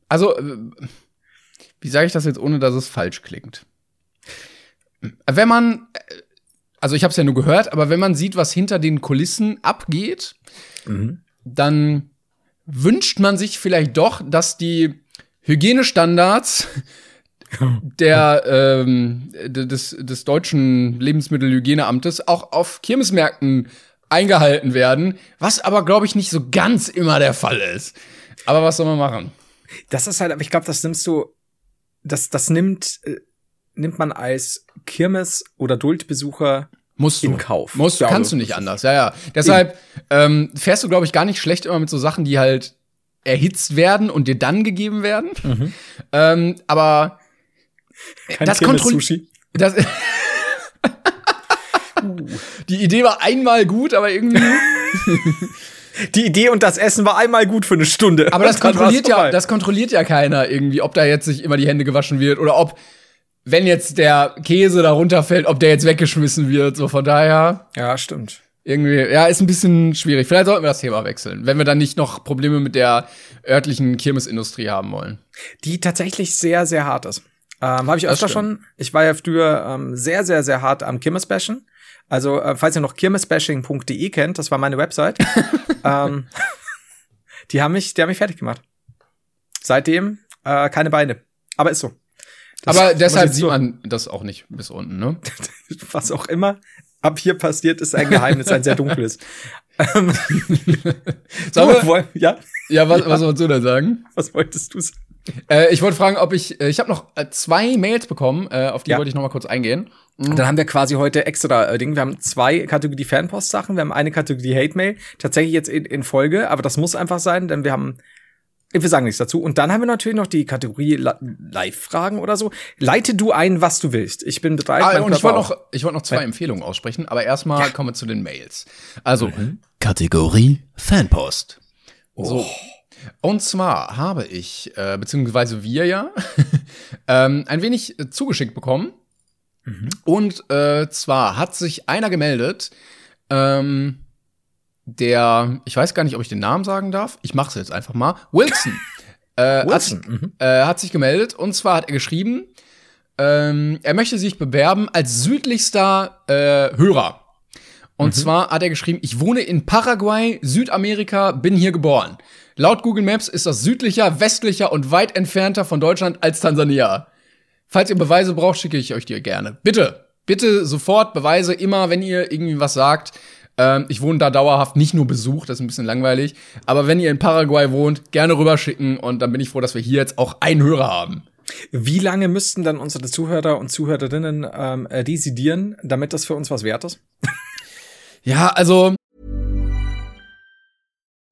also, äh, wie sage ich das jetzt, ohne dass es falsch klingt? Wenn man, äh, also ich habe es ja nur gehört, aber wenn man sieht, was hinter den Kulissen abgeht, dann wünscht man sich vielleicht doch, dass die Hygienestandards [laughs] der ähm, des, des deutschen Lebensmittelhygieneamtes auch auf Kirmesmärkten eingehalten werden, was aber glaube ich nicht so ganz immer der Fall ist. Aber was soll man machen? Das ist halt, aber ich glaube, das nimmst du das, das nimmt, äh, nimmt man als Kirmes- oder Duldbesucher Musst du. in Kauf. Musst du, Ja, kannst du aber- nicht anders. Ja, ja. Deshalb ähm, fährst du, glaube ich, gar nicht schlecht immer mit so Sachen, die halt erhitzt werden und dir dann gegeben werden. Mhm. Ähm, aber Kein das Kirmes kontrolli- Sushi. das Die Idee war einmal gut, aber irgendwie. [laughs] Die Idee und das Essen war einmal gut für eine Stunde. Aber das [laughs] kontrolliert ja, das kontrolliert ja keiner irgendwie, ob da jetzt sich immer die Hände gewaschen wird oder ob, wenn jetzt der Käse da runterfällt, ob der jetzt weggeschmissen wird. So von daher Ja, stimmt. irgendwie, ja, ist ein bisschen schwierig. Vielleicht sollten wir das Thema wechseln, wenn wir dann nicht noch Probleme mit der örtlichen Kirmesindustrie haben wollen. Die tatsächlich sehr, sehr hart ist. Ähm, Habe ich Das öfter schon. Ich war ja früher ähm, sehr, sehr, sehr hart am Kirmesbashen. Also, äh, falls ihr noch kirmesbashing.de kennt, das war meine Website. [laughs] ähm, die haben mich, die haben mich fertig gemacht. Seitdem äh, keine Beine. Aber ist so. Das Aber deshalb sieht man das auch nicht bis unten, ne? [laughs] was auch immer ab hier passiert, ist ein Geheimnis, ein sehr dunkles. Ähm, [laughs] so, woll- ja, Ja, was, was sollst du denn sagen? was wolltest du sagen? Äh, ich wollte fragen, ob ich, äh, ich habe noch äh, zwei Mails bekommen, äh, auf die Ja. wollte ich noch mal kurz eingehen. Dann haben wir quasi heute extra äh, Ding. Wir haben zwei Kategorie Fanpost-Sachen, wir haben eine Kategorie Hate-Mail. Tatsächlich jetzt in, in Folge, aber das muss einfach sein, denn wir haben. Wir sagen nichts dazu. Und dann haben wir natürlich noch die Kategorie Live-Fragen oder so. Leite du ein, was du willst. Ich bin bereit. Ah, und ich wollte noch, ich wollte noch zwei Empfehlungen aussprechen, aber erstmal kommen wir zu den Mails. Also, Mhm. Kategorie Fanpost. Oh. So. Und zwar habe ich, äh, beziehungsweise wir ja, [laughs] ähm, ein wenig äh, zugeschickt bekommen. Mhm. Und äh, zwar hat sich einer gemeldet, ähm, der, ich weiß gar nicht, ob ich den Namen sagen darf. Ich mache es jetzt einfach mal. Wilson. [laughs] äh, Wilson, Hat, mhm. äh, hat sich gemeldet und zwar hat er geschrieben, ähm, er möchte sich bewerben als südlichster äh, Hörer. Und zwar hat er geschrieben, ich wohne in Paraguay, Südamerika, bin hier geboren. Laut Google Maps ist das südlicher, westlicher und weit entfernter von Deutschland als Tansania. Falls ihr Beweise braucht, schicke ich euch die gerne. Bitte, bitte sofort Beweise, immer wenn ihr irgendwie was sagt. Ähm, ich wohne da dauerhaft, nicht nur Besuch, das ist ein bisschen langweilig. Aber wenn ihr in Paraguay wohnt, gerne rüberschicken und dann bin ich froh, dass wir hier jetzt auch einen Hörer haben. Wie lange müssten dann unsere Zuhörer und Zuhörerinnen ähm, äh, residieren, damit das für uns was wert ist? Ja, also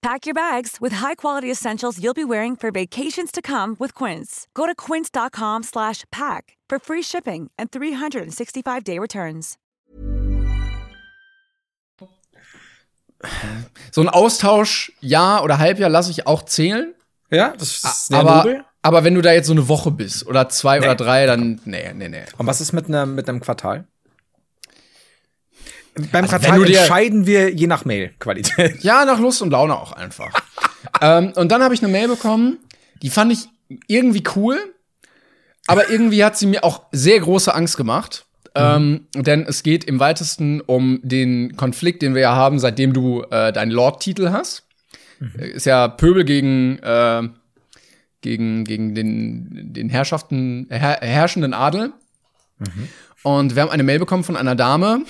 Pack your bags with high-quality essentials you'll be wearing for vacations to come with Quince. Go to quince.com slash pack for free shipping and 365-day returns. so ein Austausch, Jahr oder Halbjahr lasse ich auch zählen. Ja, das ist sehr aber, nobel. aber wenn du da jetzt so eine Woche bist oder zwei oder drei, dann nee, nee, nee. Und was ist mit einem mit einem Quartal? Beim Also Quartal entscheiden wir je nach Mail-Qualität. Ja, nach Lust und Laune auch einfach. [laughs] ähm, und dann habe ich eine Mail bekommen, die fand ich irgendwie cool, aber irgendwie hat sie mir auch sehr große Angst gemacht. Ähm, denn es geht im weitesten um den Konflikt, den wir ja haben, seitdem du äh, deinen Lord-Titel hast. Äh, Ist ja Pöbel gegen, äh, gegen, gegen den, den Herrschaften, her herrschenden Adel. Und wir haben eine Mail bekommen von einer Dame,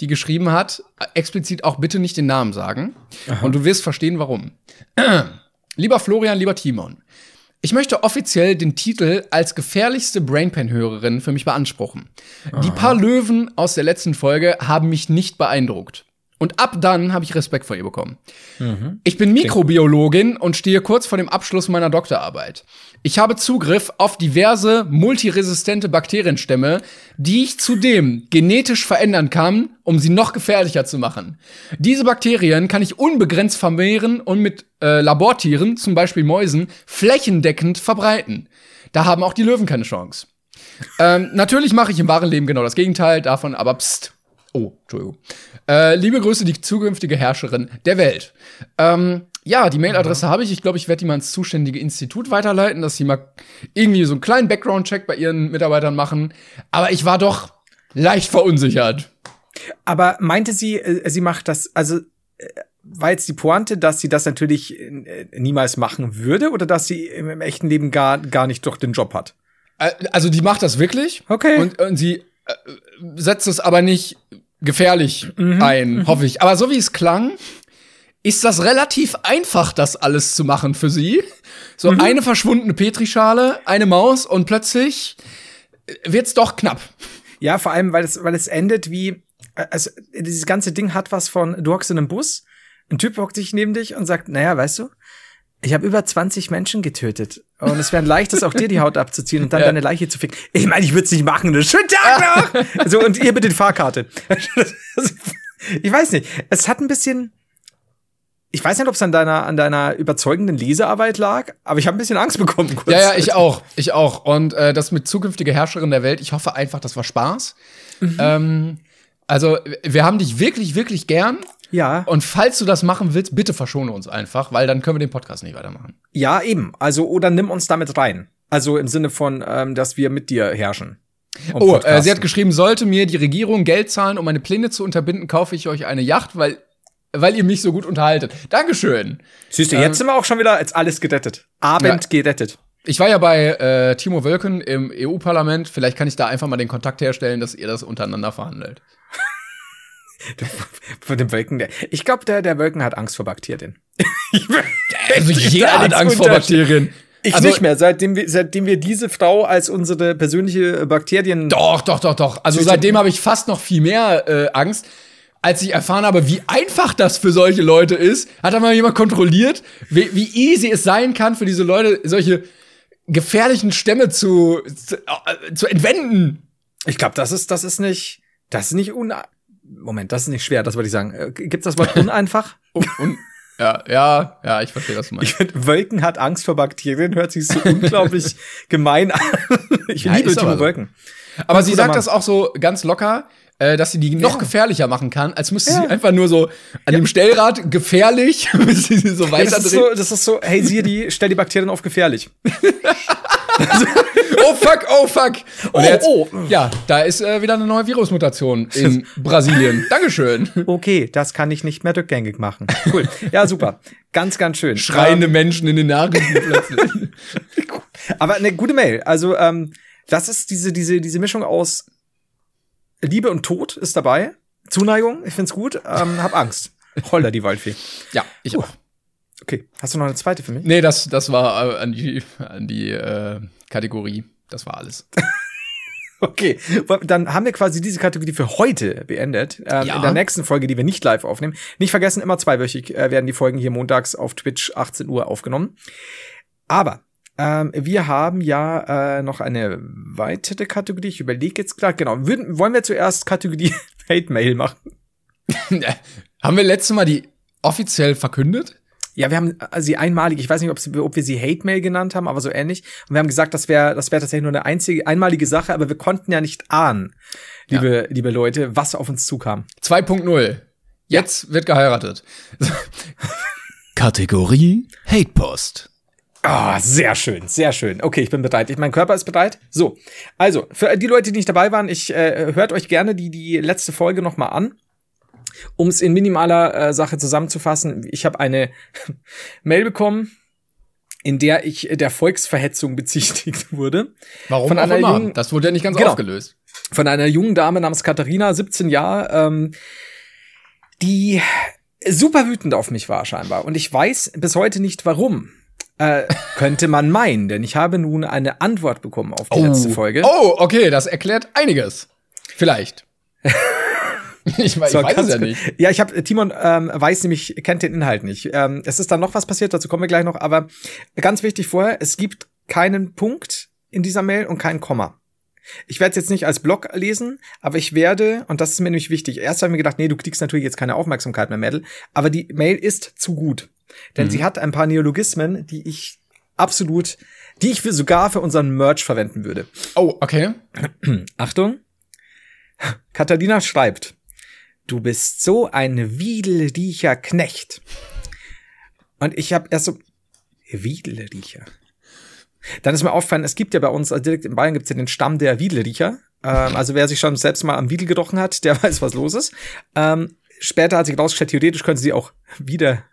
die geschrieben hat, explizit auch bitte nicht den Namen sagen. Und du wirst verstehen, warum. [clears throat] lieber Florian, lieber Timon, ich möchte offiziell den Titel als gefährlichste Brainpan-Hörerin für mich beanspruchen. Die paar Löwen aus der letzten Folge haben mich nicht beeindruckt. Und ab dann habe ich Respekt vor ihr bekommen. Ich bin Mikrobiologin und stehe kurz vor dem Abschluss meiner Doktorarbeit. Ich habe Zugriff auf diverse multiresistente Bakterienstämme, die ich zudem genetisch verändern kann, um sie noch gefährlicher zu machen. Diese Bakterien kann ich unbegrenzt vermehren und mit äh, Labortieren, zum Beispiel Mäusen, flächendeckend verbreiten. Da haben auch die Löwen keine Chance. Ähm, natürlich mache ich im wahren Leben genau das Gegenteil davon, aber pst. Oh, Entschuldigung. Äh, liebe Grüße, die zukünftige Herrscherin der Welt. Ähm, ja, die Mailadresse habe ich. Ich glaube, ich werde die mal ins zuständige Institut weiterleiten, dass sie mal irgendwie so einen kleinen Background-Check bei ihren Mitarbeitern machen. Aber ich war doch leicht verunsichert. Aber meinte sie, äh, sie macht das, also äh, war jetzt die Pointe, dass sie das natürlich äh, niemals machen würde oder dass sie im, im echten Leben gar, gar nicht doch den Job hat? Also die macht das wirklich. Okay. Und, und sie setzt es aber nicht gefährlich ein, hoffe ich. Aber so wie es klang, ist das relativ einfach, das alles zu machen für sie. So eine verschwundene Petrischale, eine Maus und plötzlich äh, wird's doch knapp. Ja, vor allem, weil es, weil es endet wie, äh, also dieses ganze Ding hat was von, du hockst in einem Bus, ein Typ hockt sich neben dich und sagt, naja, weißt du, ich habe über 20 Menschen getötet. Und es wäre ein leichtes, auch dir die Haut abzuziehen und dann Ja. deine Leiche zu ficken. Ich meine, ich würde es nicht machen. Einen schönen Tag noch! so, und ihr bitte die Fahrkarte. [laughs] ich weiß nicht. Es hat ein bisschen. Ich weiß nicht, ob es an deiner, an deiner überzeugenden Lesearbeit lag, aber ich habe ein bisschen Angst bekommen. Kurz. Ja, ja, ich auch. Ich auch. Und äh, das mit zukünftige Herrscherin der Welt, ich hoffe einfach, das war Spaß. Ähm, also, wir haben dich wirklich, wirklich gern. Ja, Und falls du das machen willst, bitte verschone uns einfach, weil dann können wir den Podcast nicht weitermachen. ja, eben. Also, oder nimm uns damit rein. Also im Sinne von, ähm, dass wir mit dir herrschen. Oh, äh, sie hat geschrieben, sollte mir die Regierung Geld zahlen, um meine Pläne zu unterbinden, kaufe ich euch eine Yacht, weil, weil ihr mich so gut unterhaltet. Dankeschön. Siehst du, Ähm, jetzt sind wir auch schon wieder als alles gerettet. Abend gerettet. Ich war ja bei äh, Timo Wölken im EU-Parlament. Vielleicht kann ich da einfach mal den Kontakt herstellen, dass ihr das untereinander verhandelt. [laughs] Von dem Wolken. Der, ich glaube, der, der Wolken hat Angst vor Bakterien. [laughs] [laughs] Also jeder hat Angst vor Bakterien. Ich also, nicht mehr, seitdem wir, seitdem wir diese Frau als unsere persönliche Bakterien. Doch, doch, doch, doch. Also seitdem habe ich fast noch viel mehr äh, Angst. Als ich erfahren habe, wie einfach das für solche Leute ist, hat da mal jemand kontrolliert, wie, wie easy es sein kann für diese Leute, solche gefährlichen Stämme zu, zu, äh, zu entwenden. Ich glaube, das ist, das ist nicht, das ist nicht un. Moment, das ist nicht schwer, das wollte ich sagen. Äh, Gibt's das Wort [laughs] uneinfach? Und, ja, ja, ja, ich verstehe, was du meinst. Wolken hat Angst vor Bakterien, hört sich so unglaublich [laughs] gemein an. Ich Ja, liebe Timo so. Wolken. Aber sie sagt Mann. das auch so ganz locker, äh, dass sie die noch Ja. gefährlicher machen kann, als müsste Ja. sie einfach nur so an dem Stellrad gefährlich, [laughs] bis sie so Ja, weiter das, ist so, das ist so, hey Siri, stell die Bakterien auf gefährlich. [laughs] Oh fuck, oh fuck. Und Oh, jetzt, oh. ja, da ist äh, wieder eine neue Virusmutation in [laughs] Brasilien. Dankeschön. Okay, das kann ich nicht mehr rückgängig machen. Cool. Ja, super. Ganz, ganz schön. Schreiende Menschen in den Nachrichten plötzlich. Ähm, aber eine gute Mail. Also, ähm, das ist diese, diese, diese Mischung aus Liebe und Tod ist dabei. Zuneigung, ich find's gut. Ähm, hab Angst. Holla, die Waldfee. Ja, ich auch. Okay, hast du noch eine zweite für mich? Nee, das, das war äh, an die, an die äh, Kategorie. Das war alles. [laughs] Okay, dann haben wir quasi diese Kategorie für heute beendet. Ähm, Ja. In der nächsten Folge, die wir nicht live aufnehmen. Nicht vergessen, immer zweiwöchig äh, werden die Folgen hier montags auf Twitch 18 Uhr aufgenommen. Aber ähm, wir haben ja äh, noch eine weitere Kategorie. Ich überlege jetzt gerade, genau. Würden, wollen wir zuerst Kategorie [laughs] Hate Mail machen? Haben wir letztes Mal die offiziell verkündet? Ja, wir haben äh, sie einmalig, ich weiß nicht, ob, sie, ob wir sie Hate Mail genannt haben, aber so ähnlich. Und wir haben gesagt, das wäre das wäre tatsächlich nur eine einzige, einmalige Sache, aber wir konnten ja nicht ahnen, liebe, liebe Leute, was auf uns zukam. 2.0. Jetzt wird geheiratet. [laughs] Kategorie Hate Post. Ah, sehr schön, sehr schön. Okay, ich bin bereit. Ich, mein Körper ist bereit. So, also für die Leute, die nicht dabei waren, ich äh, hört euch gerne die die letzte Folge noch mal an. Um es in minimaler äh, Sache zusammenzufassen, ich habe eine [laughs] Mail bekommen, in der ich der Volksverhetzung bezichtigt wurde. Warum Von auch einer immer? jungen- das wurde ja nicht ganz Genau. aufgelöst. von einer jungen Dame namens Katharina, 17 Jahre, ähm, die super wütend auf mich war scheinbar. Und ich weiß bis heute nicht warum. Äh, könnte man meinen, denn ich habe nun eine Antwort bekommen auf die letzte Folge. Oh, okay, das erklärt einiges. Vielleicht. [laughs] ich, weiß- So, ich weiß es ja nicht. Ja, ich habe Timon ähm, weiß nämlich kennt den Inhalt nicht. Ähm, es ist dann noch was passiert, dazu kommen wir gleich noch. Aber ganz wichtig vorher: Es gibt keinen Punkt in dieser Mail und kein Komma. Ich werde es jetzt nicht als Blog lesen, aber ich werde und das ist mir nämlich wichtig. Erst haben wir gedacht, nee, du kriegst natürlich jetzt keine Aufmerksamkeit mehr, Mädel. Aber die Mail ist zu gut, denn sie hat ein paar Neologismen, die ich absolut, die ich für sogar für unseren Merch verwenden würde. Oh, okay. [clears throat] Achtung. Katharina schreibt, du bist so ein wiedelriecher Knecht. Und ich habe erst so, Wiedelriecher. Dann ist mir aufgefallen, es gibt ja bei uns, also direkt in Bayern gibt es ja den Stamm der Wiedelriecher. Ähm, also wer sich schon selbst mal am Wiedel gerochen hat, der [laughs] weiß, was los ist. Ähm, später hat sich rausgestellt, theoretisch können sie auch wieder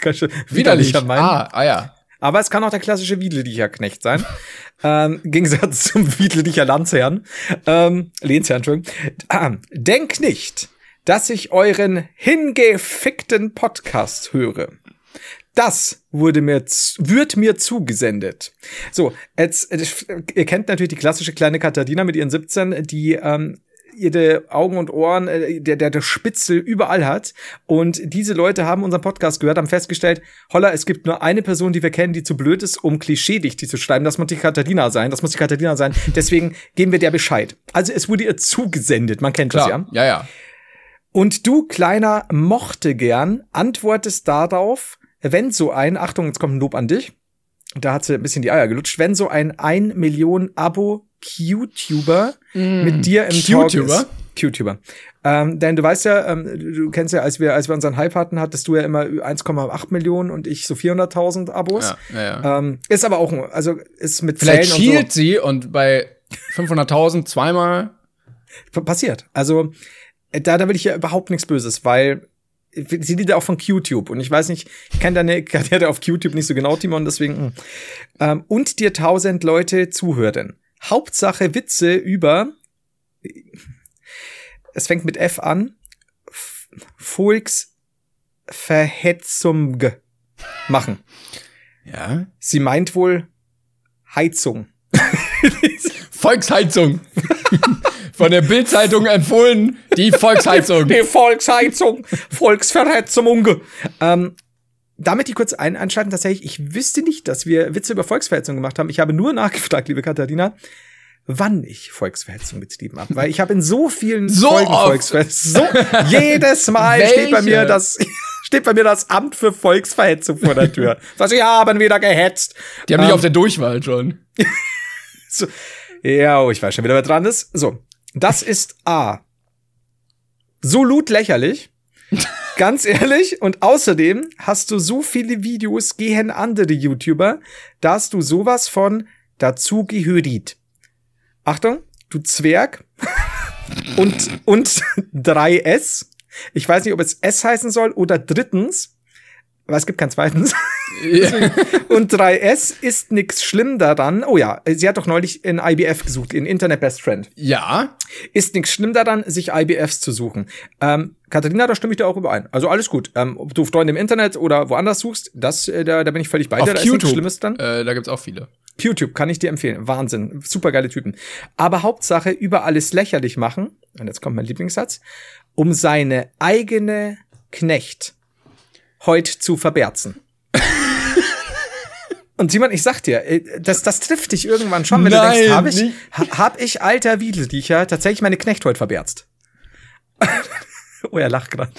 Widerlich. widerlicher meinen. Ah, ah ja. Aber es kann auch der klassische Wiedledicher Knecht sein. [laughs] ähm, Im Gegensatz zum Wiedledicher Landsherrn. Ähm, Lehnsherrn, Entschuldigung. [clears throat] Ah, denk nicht, dass ich euren hingefickten Podcast höre. Das wurde mir, wird mir zugesendet. So, jetzt, äh, ihr kennt natürlich die klassische kleine Katharina mit ihren 17, die ähm, ihre Augen und Ohren, äh, der, der, der Spitzel überall hat. Und diese Leute haben unseren Podcast gehört, haben festgestellt, holla, es gibt nur eine Person, die wir kennen, die zu blöd ist, um klischeedicht zu schreiben. Das muss die Katharina sein. Das muss die Katharina sein. Deswegen geben wir der Bescheid. Also es wurde ihr zugesendet. Man kennt das ja. Klar. Ja, ja. Und du, kleiner Mochte gern, antwortest darauf, wenn so ein, Achtung, jetzt kommt ein Lob an dich, da hat sie ein bisschen die Eier gelutscht, wenn so ein 1 Million Abo YouTuber mit dir im Talk Q-Tuber? ist. Q-Tuber. Ähm, denn du weißt ja, ähm, du, kennst ja, als wir, als wir unseren Hype hatten, hattest du ja immer 1,8 Millionen und ich so 400.000 Abos. Ja, ja, ja. Ähm, ist aber auch, also ist mit Vielleicht Zählen und so. schielt sie und bei 500.000 zweimal. Passiert. Also äh, da, da will ich ja überhaupt nichts Böses, weil sie liegt ja auch von QTube und ich weiß nicht, ich kenne deine Karriere auf QTube nicht so genau, Timon, deswegen. mh. Ähm, und dir tausend Leute zuhören. Hauptsache Witze über, es fängt mit F an, Volksverhetzung machen. Ja. Sie meint wohl Heizung. [laughs] Volksheizung. Von der Bildzeitung empfohlen, die Volksheizung. Die Volksheizung, Volksverhetzung. Ähm, damit die kurz ein einschalten, tatsächlich, ich wüsste nicht, dass wir Witze über Volksverhetzung gemacht haben. Ich habe nur [laughs] nachgefragt, liebe Katharina, wann ich Volksverhetzung betrieben habe. Weil ich habe in so vielen [laughs] So Folgen. Volksverhetzung. So, [laughs] jedes Mal steht bei mir das, steht bei mir das Amt für Volksverhetzung vor der Tür. Was, sie haben wieder gehetzt. Die haben dich Ähm, auf der Durchwahl schon. so, ja, oh, ich weiß schon wieder, wer dran ist. So, das ist A. So lut lächerlich. Ganz ehrlich. Und außerdem hast du so viele Videos gehen andere YouTuber, dass du sowas von dazu gehörit. Achtung, du Zwerg. [laughs] und, und 3S. Ich weiß nicht, ob es S heißen soll oder drittens. Aber es gibt kein zweitens. Und 3S ist nix schlimm daran. Oh ja, sie hat doch neulich in IBF gesucht, in Internet Best Friend. Ja. Ist nix schlimm daran, sich IBFs zu suchen. Ähm, Katharina, da stimme ich dir auch überein. Also alles gut. Ähm, ob du Freunde im Internet oder woanders suchst, das, äh, da, da bin ich völlig bei Auf dir. Da ist YouTube. Schlimmes dann. Äh, da gibt's auch viele. YouTube kann ich dir empfehlen. Wahnsinn. Supergeile Typen. Aber Hauptsache über alles lächerlich machen. Und jetzt kommt mein Lieblingssatz. Um seine eigene Knecht heut zu verberzen. Und Simon, ich sag dir, äh, das, das trifft dich irgendwann schon, wenn du Nein, denkst, hab ich, nicht. hab ich alter Wiedeldiecher tatsächlich meine Knecht heute verberzt. [laughs] oh, er lacht gerade.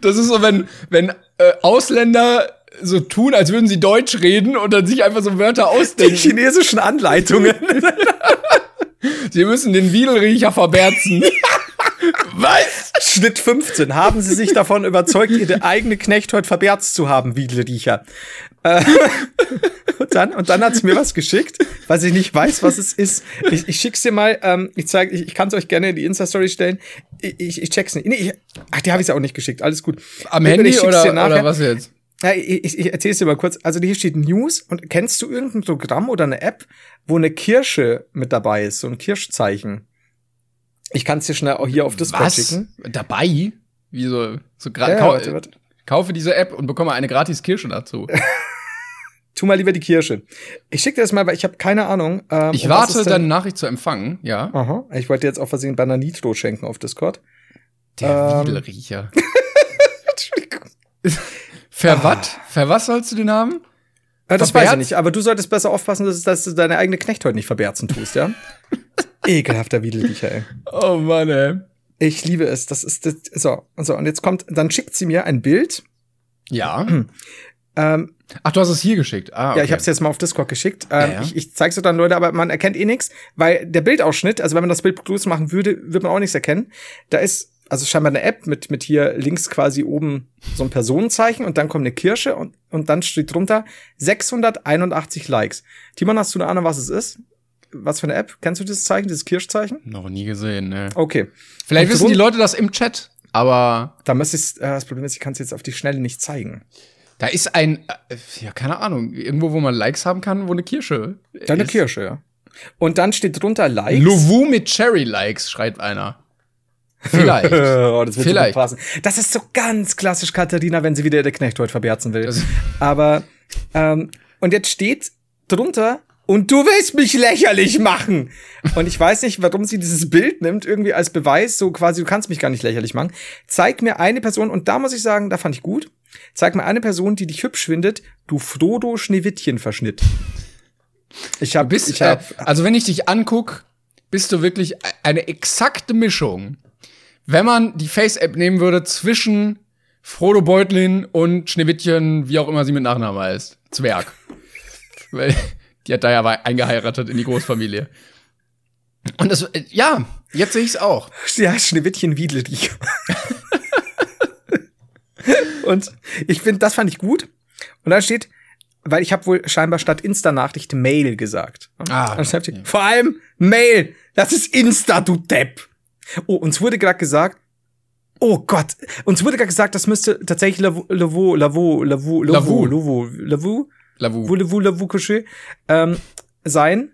Das ist so, wenn, wenn äh, Ausländer so tun, als würden sie Deutsch reden und dann sich einfach so Wörter Die ausdenken. chinesischen Anleitungen. [laughs] Sie müssen den Wiedelriecher verberzen. [laughs] Was? Schnitt 15. Haben Sie sich davon überzeugt, Ihre eigene Knecht heute verberzt zu haben, Wiedleriecher? Äh, [laughs] und dann, und dann hat sie mir was geschickt, was ich nicht weiß, was es ist. Ich, ich schick's dir mal, ähm, ich zeig, ich, ich kann es euch gerne in die Insta-Story stellen. Ich, ich, ich check's nicht. Nee, ich, ach, die habe ich auch nicht geschickt. Alles gut. Am Ich- Handy oder, oder was jetzt? Ja, ich, ich, ich erzähl's dir mal kurz. Also hier steht News und kennst du irgendein Programm oder eine App, wo eine Kirsche mit dabei ist, so ein Kirschzeichen? Ich kann es dir schnell auch hier auf Discord Was? schicken. Dabei? Wie so, so Ja, warte, warte. kaufe diese App und bekomme eine gratis Kirsche dazu. [laughs] Tu mal lieber die Kirsche. Ich schicke dir das mal, weil ich habe keine Ahnung. Ähm, Ich warte, deine Nachricht zu empfangen, ja. Aha. Ich wollte jetzt auf Versehen Bananitro schenken auf Discord. Der Ähm. Wiedelriecher. [laughs] Entschuldigung. Für Ah. was? Für was sollst du den haben? Äh, das Verberzt? weiß ich nicht, aber du solltest besser aufpassen, dass, dass du deine eigene Knecht heute nicht verberzen tust, ja? [laughs] Ekelhafter Wiedeldicher, ey. Oh Mann, ey. Ich liebe es. Das ist das, so, so, und jetzt kommt, dann schickt sie mir ein Bild. Ja. [clears throat] Ähm, Ach, du hast es hier geschickt. Ah, okay. Ja, ich habe es jetzt mal auf Discord geschickt. Ähm, Ja, ja. Ich, ich zeig's dir dann, Leute, aber man erkennt eh nichts, weil der Bildausschnitt, also wenn man das Bild groß machen würde, wird man auch nichts erkennen. Da ist also scheinbar eine App mit mit hier links quasi oben so ein Personenzeichen und dann kommt eine Kirsche und und dann steht drunter 681 Likes. Timon, hast du eine Ahnung, was es ist? Was für eine App? Kennst du dieses Zeichen, dieses Kirschzeichen? Noch nie gesehen, ne. Okay. Vielleicht Und wissen die Leute das im Chat, aber Da müsste ich, äh, das Problem ist, ich kann es jetzt auf die Schnelle nicht zeigen. da ist ein, äh, ja, keine Ahnung, irgendwo, wo man Likes haben kann, wo eine Kirsche Da eine. Kirsche, ja. Und dann steht drunter Likes. Louvou mit Cherry-Likes, schreibt einer. Vielleicht. [laughs] oh, das wird Vielleicht. passen. Das ist so ganz klassisch Katharina, wenn sie wieder der Knecht heute verberzen will. Das- Aber, ähm, und jetzt steht drunter, und du willst mich lächerlich machen. Und ich weiß nicht, warum sie dieses Bild nimmt, irgendwie als Beweis, so quasi, du kannst mich gar nicht lächerlich machen. Zeig mir eine Person, und da muss ich sagen, da fand ich gut. Zeig mir eine Person, die dich hübsch findet, du Frodo Schneewittchen verschnitt. Ich hab, bist, ich äh, hab, also wenn ich dich anguck, bist du wirklich eine exakte Mischung. Wenn man die Face-App nehmen würde zwischen Frodo Beutlin und Schneewittchen, wie auch immer sie mit Nachnamen heißt. Zwerg. [laughs] Die hat da ja eingeheiratet in die Großfamilie. Und das, äh, ja, jetzt sehe ich es auch. Ja, Schneewittchen Wiedledich. und ich finde, das fand ich gut. Und dann steht, weil ich habe wohl scheinbar statt Insta-Nachricht Mail gesagt. Ah, Und steht, Vor allem Mail, das ist Insta, du Depp. Oh, uns wurde gerade gesagt, oh Gott, uns wurde gerade gesagt, das müsste tatsächlich Lavu, Lavu, Lavu, Lavu, Lavu, Lavu. Lavu, Lavu, Lavu. Voulez-vous la vous coucher? Ähm, sein.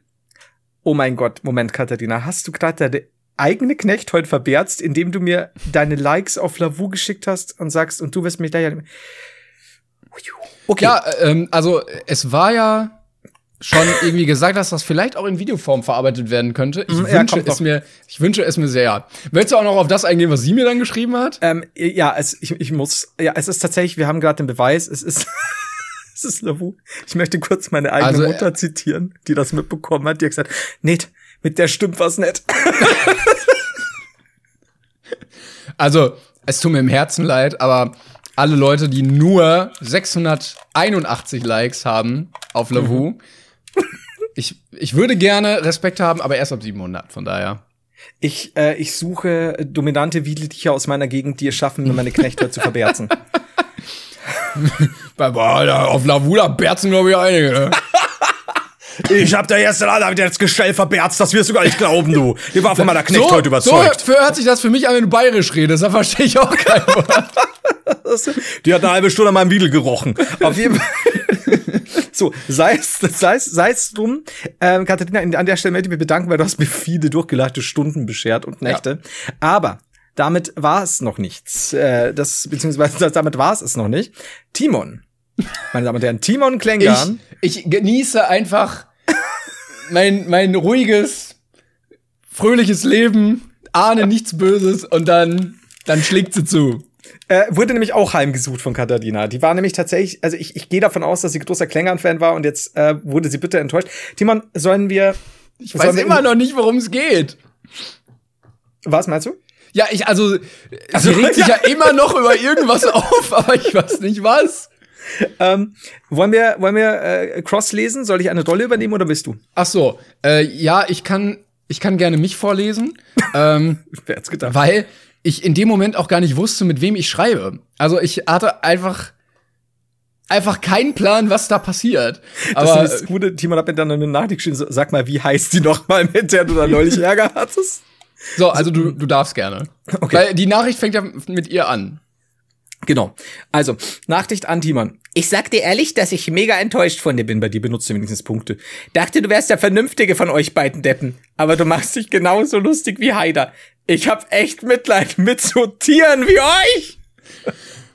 Oh mein Gott, Moment, Katharina, hast du gerade deine eigene Knecht heute verberzt, indem du mir deine Likes auf Lavu geschickt hast und sagst, und du wirst mich gleich. Okay. Ja, ähm, also es war ja schon irgendwie gesagt, dass das vielleicht auch in Videoform verarbeitet werden könnte. Ich, Mhm, ja, wünsche es mir, ich wünsche es mir sehr. Willst du auch noch auf das eingehen, was sie mir dann geschrieben hat? Ähm, ja, es, ich, ich muss, ja, es ist tatsächlich, wir haben gerade den Beweis, es ist, es ist Lavu. Ich möchte kurz meine eigene Also, äh, Mutter zitieren, die das mitbekommen hat, die hat gesagt, Ned, mit der stimmt was nicht. [laughs] Also, es tut mir im Herzen leid, aber alle Leute, die nur 681 Likes haben auf Lavu, Mhm. ich, ich würde gerne Respekt haben, aber erst ab 700, von daher. Ich, äh, ich suche dominante Wiedelticher aus meiner Gegend, die es schaffen, meine Knechte zu verberzen. [laughs] [laughs] Auf Lavu, da berzen, glaube ich, einige. Ne? [laughs] Ich hab der erste Alter mit das Gestell verberzt, das wirst du gar nicht glauben, du. Ich war von meiner Knecht so, heute überzeugt. So für, hört sich das für mich an, wenn du bayerisch redest, da verstehe ich auch kein Wort. [laughs] Die hat eine halbe Stunde an meinem Wiedel gerochen. Auf jeden Fall. So, sei es, sei es, sei es drum. Ähm, Katharina, an der Stelle möchte ich mich bedanken, weil du hast mir viele durchgelachte Stunden beschert und Nächte. Aber damit war es noch nichts. Äh, das, beziehungsweise damit war es es noch nicht. Timon. Meine Damen und Herren, Timon Klengan. Ich, ich genieße einfach mein, mein ruhiges, fröhliches Leben, ahne nichts Böses und dann, dann schlägt sie zu. Äh, wurde nämlich auch heimgesucht von Katharina. Die war nämlich tatsächlich, also ich, ich gehe davon aus, dass sie großer Klängern-Fan war und jetzt äh, wurde sie bitte enttäuscht. Timon, sollen wir. Ich weiß immer noch nicht, worum es geht. Was meinst du? Ja, ich, also, Also, sie regt sich ja. ja immer noch über irgendwas [laughs] auf, aber ich weiß nicht was. Ähm, wollen wir, wollen wir äh, Cross lesen? Soll ich eine Rolle übernehmen oder bist du? Ach so, äh, ja, ich kann, ich kann gerne mich vorlesen, [laughs] ähm, Wer hätte gedacht? weil ich in dem Moment auch gar nicht wusste, mit wem ich schreibe. Also ich hatte einfach, einfach keinen Plan, was da passiert. Das Aber ist das Gute, Timon hat mir dann eine Nachricht geschrieben, sag mal, wie heißt die noch mal, mit der du da neulich Ärger hattest? So, also du, du darfst gerne. Okay. Weil die Nachricht fängt ja mit ihr an. Genau. Also, Nachricht an Timon. Ich sag dir ehrlich, dass ich mega enttäuscht von dir bin. Bei dir benutzt du wenigstens Punkte. Dachte, du wärst der Vernünftige von euch beiden Deppen. Aber du machst dich genauso lustig wie Haider. Ich hab echt Mitleid mit so Tieren wie euch.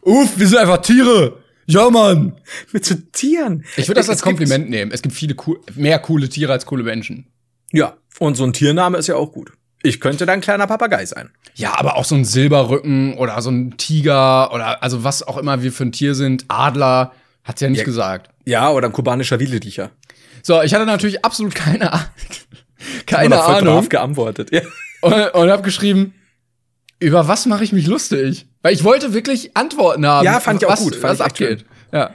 Uff, wir sind einfach Tiere. Ja, Mann. Mit so Tieren. Ich würde das als Es Kompliment nehmen. Es gibt viele mehr coole Tiere als coole Menschen. Ja. Und so ein Tiername ist ja auch gut. Ich könnte dein kleiner Papagei sein. Ja, aber auch so ein Silberrücken oder so ein Tiger oder also was auch immer wir für ein Tier sind. Adler. Hat sie ja nicht Ja. gesagt. Ja, oder ein kubanischer Wiedeldicher. So, ich hatte natürlich absolut keine, Ah- keine Ahnung brav geantwortet. Ja. und, und habe geschrieben, über was mache ich mich lustig? Weil ich wollte wirklich Antworten haben. Ja, fand ich auch was, gut, fand was abgeht. Ja,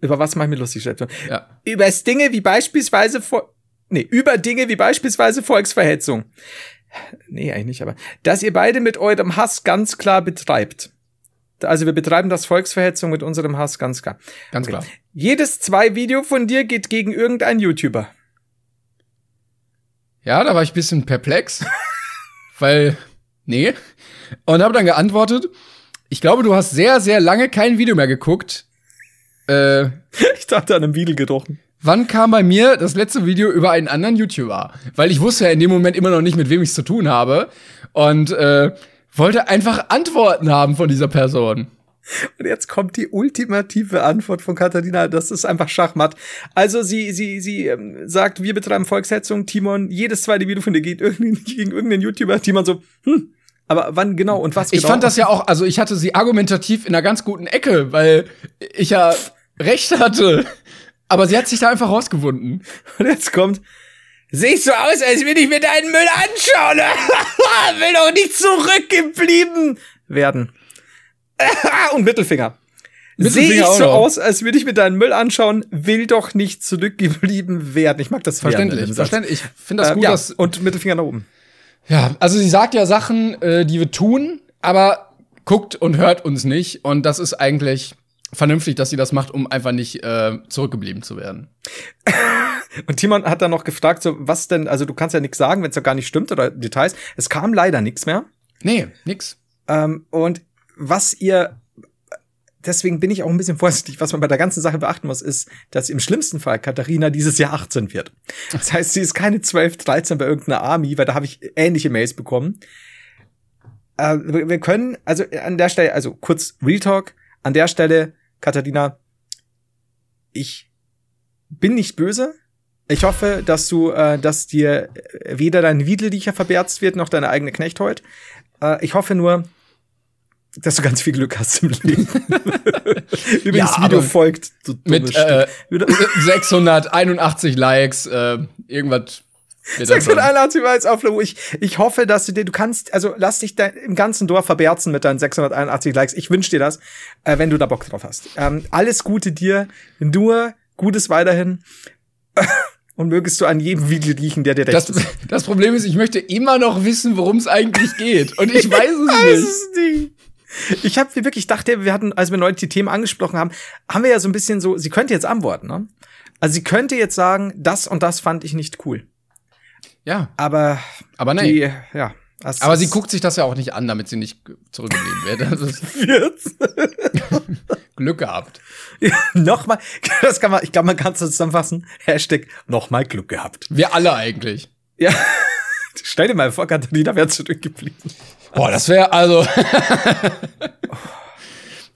Über was mache ich mir lustig, ja. Über Dinge wie beispielsweise nee, über Dinge wie beispielsweise Volksverhetzung. Nee, eigentlich nicht, aber dass ihr beide mit eurem Hass ganz klar betreibt. Also wir betreiben das Volksverhetzung mit unserem Hass ganz klar. Ganz klar. Jedes zwei Video von dir geht gegen irgendeinen YouTuber. Ja, da war ich ein bisschen perplex, [laughs] weil, nee. Und habe dann geantwortet, ich glaube, du hast sehr, sehr lange kein Video mehr geguckt. Äh, [laughs] Ich dachte an einem Wiedel gerochen. Wann kam bei mir das letzte Video über einen anderen YouTuber? Weil ich wusste ja in dem Moment immer noch nicht, mit wem ich es zu tun habe. Und äh, wollte einfach Antworten haben von dieser Person. Und jetzt kommt die ultimative Antwort von Katharina. Das ist einfach Schachmatt. Also sie, sie, sie ähm, sagt, wir betreiben Volkshetzung. Timon, jedes zweite Video von dir geht irgendwie [laughs] gegen irgendeinen YouTuber. Timon so, hm, aber wann genau und was genau? Ich fand das ja auch, also ich hatte sie argumentativ in einer ganz guten Ecke, weil ich ja recht hatte. Aber sie hat sich da einfach rausgewunden. [laughs] Und jetzt kommt, siehst so aus, als würde ich mir deinen Müll anschauen. [laughs] Will doch nicht zurückgeblieben werden. [laughs] und Mittelfinger. Mittelfinger Sehe ich so aus, als würde ich mir deinen Müll anschauen, will doch nicht zurückgeblieben werden. Ich mag das Verständlich, verständlich. Ich finde das Ähm, gut, ja, dass. und Mittelfinger nach oben. Ja, also sie sagt ja Sachen, äh, die wir tun, aber guckt und hört uns nicht. Und das ist eigentlich vernünftig, dass sie das macht, um einfach nicht äh, zurückgeblieben zu werden. [laughs] Und Timon hat dann noch gefragt, so, was denn, also du kannst ja nichts sagen, wenn es ja gar nicht stimmt oder Details. Es kam leider nichts mehr. Nee, nix. Ähm, und was ihr, deswegen bin ich auch ein bisschen vorsichtig, was man bei der ganzen Sache beachten muss, ist, dass im schlimmsten Fall Katharina dieses Jahr 18 wird. Das heißt, sie ist keine 12, 13 bei irgendeiner Army, weil da habe ich ähnliche Mails bekommen. Äh, wir können, also an der Stelle, also kurz Real Talk, an der Stelle, Katharina, ich bin nicht böse. Ich hoffe, dass du, äh, dass dir weder dein Wiedeldicher verberzt wird, noch deine eigene Knechthold. Äh, ich hoffe nur, dass du ganz viel Glück hast im Leben. [laughs] Übrigens, Ja, Video folgt. Mit äh, Stück. Wieder- 681 Likes, äh, irgendwas. Wird das schon. 681 war jetzt Aufnahme. Ich, ich hoffe, dass du dir, du kannst, also lass dich da im ganzen Dorf verberzen mit deinen 681 Likes. Ich wünsche dir das, äh, wenn du da Bock drauf hast. Ähm, alles Gute dir, nur Gutes weiterhin. [laughs] Und mögest du an jedem Video riechen, der dir recht Das, ist. [laughs] das Problem ist, ich möchte immer noch wissen, worum es eigentlich geht. Und ich weiß es [laughs] weiß nicht. es nicht. Ich habe mir wirklich dachte, wir hatten, als wir neulich die Themen angesprochen haben, haben wir ja so ein bisschen so, sie könnte jetzt antworten, ne? Also sie könnte jetzt sagen, das und das fand ich nicht cool. Ja, Aber aber nein. die, ja. das aber sie guckt sich das ja auch nicht an, damit sie nicht zurückgeblieben wird. [laughs] Jetzt. [laughs] Glück gehabt. [laughs] nochmal, das kann man, ich glaube, man kann es zusammenfassen. Hashtag nochmal Glück gehabt. Wir alle eigentlich. Ja. Stell dir mal vor, Katharina wäre zurückgeblieben. Boah, das wäre also.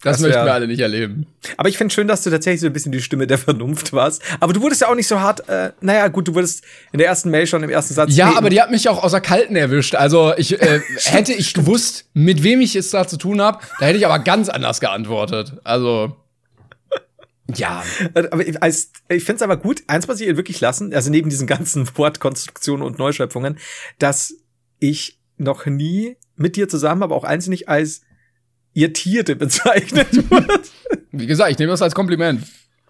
Das, Das möchten wir alle nicht erleben. Aber ich finde schön, dass du tatsächlich so ein bisschen die Stimme der Vernunft warst. Aber du wurdest ja auch nicht so hart, äh, naja, gut, du wurdest in der ersten Mail schon im ersten Satz. Ja, nee, aber die hat mich auch außer Kalten erwischt. Also ich äh, [laughs] hätte ich gewusst, mit wem ich es da zu tun habe, da hätte ich aber ganz anders geantwortet. Also ja, Aber ich, als, ich finde es aber gut, eins muss ich ihr wirklich lassen, also neben diesen ganzen Wortkonstruktionen und Neuschöpfungen, dass ich noch nie mit dir zusammen, aber auch eins nicht als ihr Tiere [laughs] bezeichnet wird. wie gesagt, ich nehme das als Kompliment.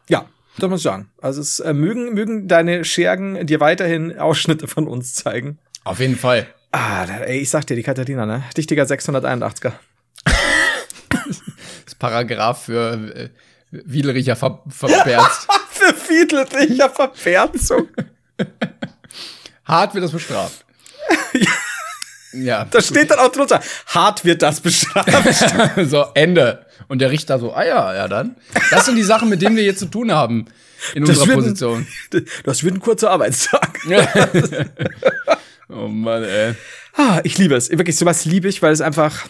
ja, das muss ich sagen. Also es äh, mögen, mögen deine Schergen dir weiterhin Ausschnitte von uns zeigen. Auf jeden Fall. Ah, ey, ich sag dir, die Katharina, ne? Dichtiger 681er. [laughs] Das Paragraph für äh, Wiedelricher ver verperzt. [laughs] Für Fiedlicher Verperzung. Hart wird das bestraft. ja. Da steht dann auch drunter, hart wird das bestraft. [laughs] so, Ende. Und der Richter so, ah ja, ja dann. Das sind die Sachen, mit denen wir jetzt zu tun haben in Das unserer wird ein- Position. Das wird ein kurzer Arbeitstag. [laughs] oh Mann, ey. Ah, ich liebe es. Wirklich, sowas liebe ich, weil es einfach.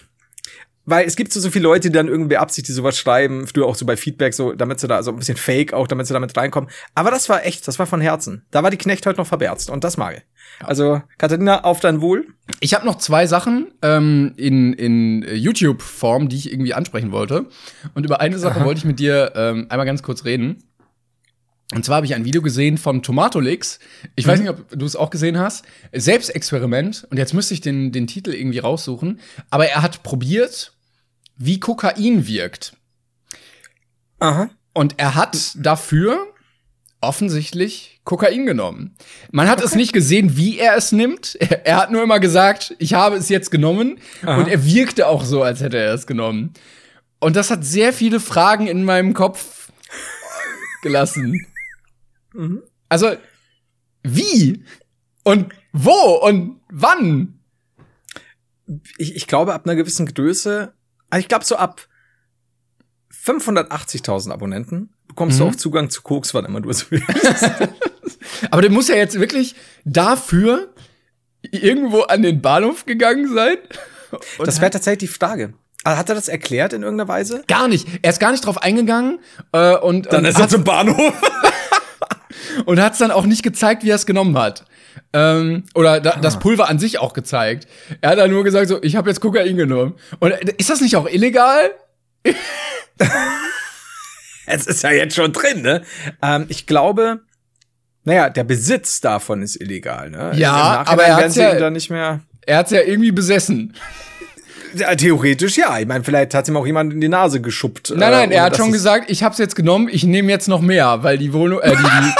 Weil es gibt so, so viele Leute, die dann irgendwie absichtlich sowas schreiben, früher auch so bei Feedback, so, damit sie da, so ein bisschen fake auch, damit sie damit reinkommen. Aber das war echt, das war von Herzen. Da war die Knecht heute noch verberzt und das mag ich. Also, Katharina, auf dein Wohl. Ich habe noch zwei Sachen ähm, in, in YouTube-Form, die ich irgendwie ansprechen wollte. Und über eine Sache [laughs] wollte ich mit dir ähm, einmal ganz kurz reden. Und zwar habe ich ein Video gesehen von Tomatolix. Ich weiß nicht, ob du es auch gesehen hast. Selbstexperiment. Und jetzt müsste ich den, den Titel irgendwie raussuchen. Aber er hat probiert, wie Kokain wirkt. Aha. Und er hat dafür offensichtlich Kokain genommen. Man hat es nicht gesehen, wie er es nimmt. Er, er hat nur immer gesagt, ich habe es jetzt genommen. Aha. Und er wirkte auch so, als hätte er es genommen. Und das hat sehr viele Fragen in meinem Kopf [laughs] gelassen. Mhm. Also, wie? Und wo und wann? Ich, ich glaube, ab einer gewissen Größe, also ich glaube so ab 580.000 Abonnenten bekommst Mhm. du auch Zugang zu Koks, wann immer du es willst. [laughs] Aber der muss ja jetzt wirklich dafür irgendwo an den Bahnhof gegangen sein. [laughs] Das wäre tatsächlich die Frage. Hat er das erklärt in irgendeiner Weise? gar nicht. Er ist gar nicht drauf eingegangen äh, und Dann und ist er zum Bahnhof. [laughs] und hat es dann auch nicht gezeigt, wie er es genommen hat. Ähm, oder da, das Pulver an sich auch gezeigt. Er hat dann nur gesagt, so, ich habe jetzt Kokain genommen. Und äh, ist das nicht auch illegal? Es ist ja jetzt schon drin, ne? Ähm, ich glaube, naja, der Besitz davon ist illegal, ne? Ja, Im Nachhinein aber er sie ja- nicht mehr. Er hat's ja irgendwie besessen. Ja, theoretisch ja. Ich meine, vielleicht hat ihm auch jemand in die Nase geschuppt. Nein, nein, äh, er hat schon es- gesagt, ich hab's jetzt genommen, ich nehme jetzt noch mehr, weil die Wohnung, äh, die, die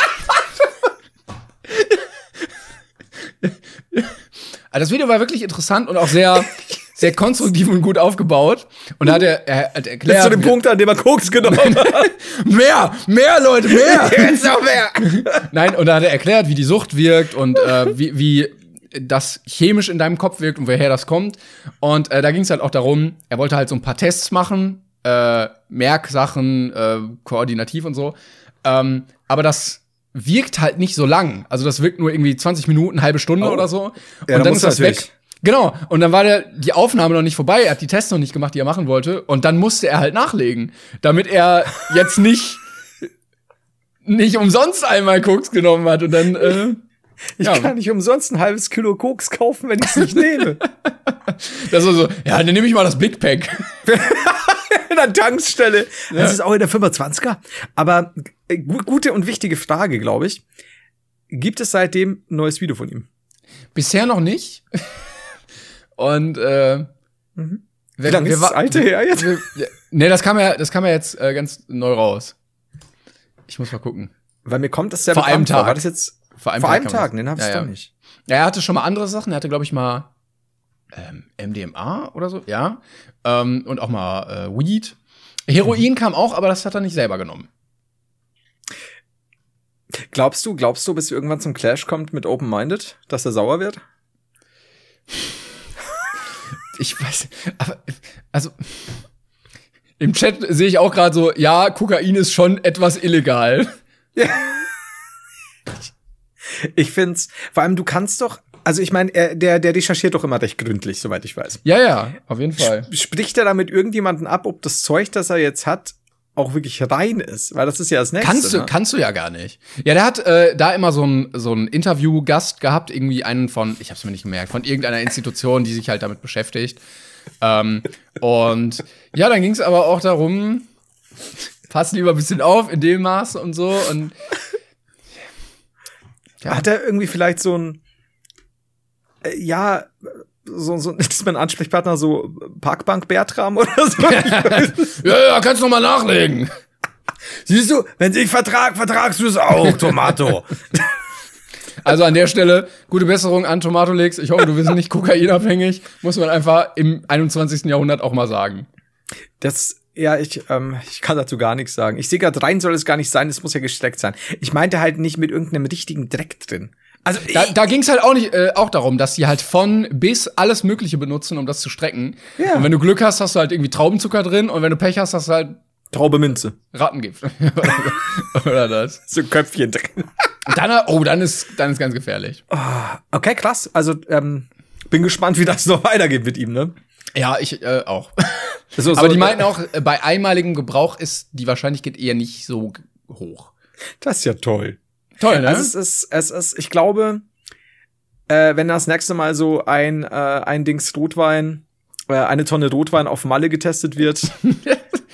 Also [laughs] das Video war wirklich interessant und auch sehr, [laughs] sehr konstruktiv und gut aufgebaut. Und da hat er, er hat Bis erklärt. zu dem Punkt, an dem er Koks genommen [laughs] hat. Mehr, mehr Leute, mehr. [laughs] Jetzt noch mehr. [laughs] Nein, und da hat er erklärt, wie die Sucht wirkt und äh, wie, wie das chemisch in deinem Kopf wirkt und woher das kommt. Und äh, da ging es halt auch darum, er wollte halt so ein paar Tests machen, äh, Merksachen, äh, koordinativ und so. Ähm, aber das wirkt halt nicht so lang. Also das wirkt nur irgendwie 20 Minuten, halbe Stunde Oh. oder so. Ja, und dann dann ist das natürlich. weg. Genau. Und dann war der, die Aufnahme noch nicht vorbei. Er hat die Tests noch nicht gemacht, die er machen wollte. Und dann musste er halt nachlegen, damit er jetzt nicht nicht umsonst einmal Koks genommen hat und dann äh, Ich Ja. kann nicht umsonst ein halbes Kilo Koks kaufen, wenn ich es nicht nehme. [laughs] das war so, ja, dann nehme ich mal das Big Pack. [laughs] in der Tankstelle. Das ist auch in der 25er. Aber äh, gu gute und wichtige Frage, glaube ich. Gibt es seitdem ein neues Video von ihm? Bisher noch nicht. Und äh, Mhm. Wie lange ist das alte her jetzt? wir- Nee, das kam ja, das kam ja jetzt äh, ganz neu raus. Ich muss mal gucken. Weil mir kommt das sehr Vor einem bekannt vor. Tag. War das jetzt Vor einem vor einem Tag? das. Den hab ich ja, ja. doch nicht. Ja, er hatte schon mal andere Sachen. Er hatte, glaube ich, mal ähm, MDMA oder so, ja. Ähm, und auch mal äh, Weed. Heroin kam auch, aber das hat er nicht selber genommen. Glaubst du, glaubst du, bis irgendwann zum Clash kommt mit Open Minded, dass er sauer wird? Ich weiß, aber also im Chat sehe ich auch gerade so, ja, Kokain ist schon etwas illegal. Ich find's, vor allem du kannst doch, also ich meine, er- der, der recherchiert doch immer recht gründlich, soweit ich weiß. Ja, ja, auf jeden Fall. Spricht er da mit irgendjemanden ab, ob das Zeug, das er jetzt hat, auch wirklich rein ist? Weil das ist ja das nächste. Kannst du, ne? kannst du ja gar nicht. Ja, der hat äh, da immer so ein so ein Interviewgast gehabt, irgendwie einen von, ich hab's mir nicht gemerkt, von irgendeiner Institution, die sich halt damit beschäftigt. Ähm, und ja, dann ging's aber auch darum, pass lieber ein bisschen auf in dem Maß und so und Ja. Hat er irgendwie vielleicht so ein, äh, ja, so, so, [laughs] ist mein Ansprechpartner so Parkbank Bertram oder so? [laughs] ja, ja, kannst noch mal nachlegen. Siehst du, wenn ich vertrag, vertragst du es auch, Tomato. [laughs] Also an der Stelle, gute Besserung an Tomatolix. Ich hoffe, du bist nicht kokainabhängig. Muss man einfach im 21. Jahrhundert auch mal sagen. Das, ja, ich, ähm, ich kann dazu gar nichts sagen. Ich sehe gerade, rein soll es gar nicht sein, es muss ja gestreckt sein. Ich meinte halt nicht mit irgendeinem richtigen Dreck drin. Also, Da, da ging es halt auch nicht äh, auch darum, dass sie halt von bis alles Mögliche benutzen, um das zu strecken. Ja. Und wenn du Glück hast, hast du halt irgendwie Traubenzucker drin und wenn du Pech hast, hast du halt Traube Minze. Rattengift. [laughs] Oder das. So Köpfchen drin. Dann, oh, dann ist, dann ist ganz gefährlich. Okay, krass. Also, ähm, bin gespannt, wie das [laughs] noch weitergeht mit ihm, ne? Ja, ich äh, auch. So, Aber so, die meinten auch, äh, bei einmaligem Gebrauch ist die Wahrscheinlichkeit eher nicht so hoch. Das ist ja toll. Toll, ne? Also es ist, es ist, ich glaube, äh, wenn das nächste Mal so ein, äh, ein Dings Rotwein, äh, eine Tonne Rotwein auf Malle getestet wird, [laughs]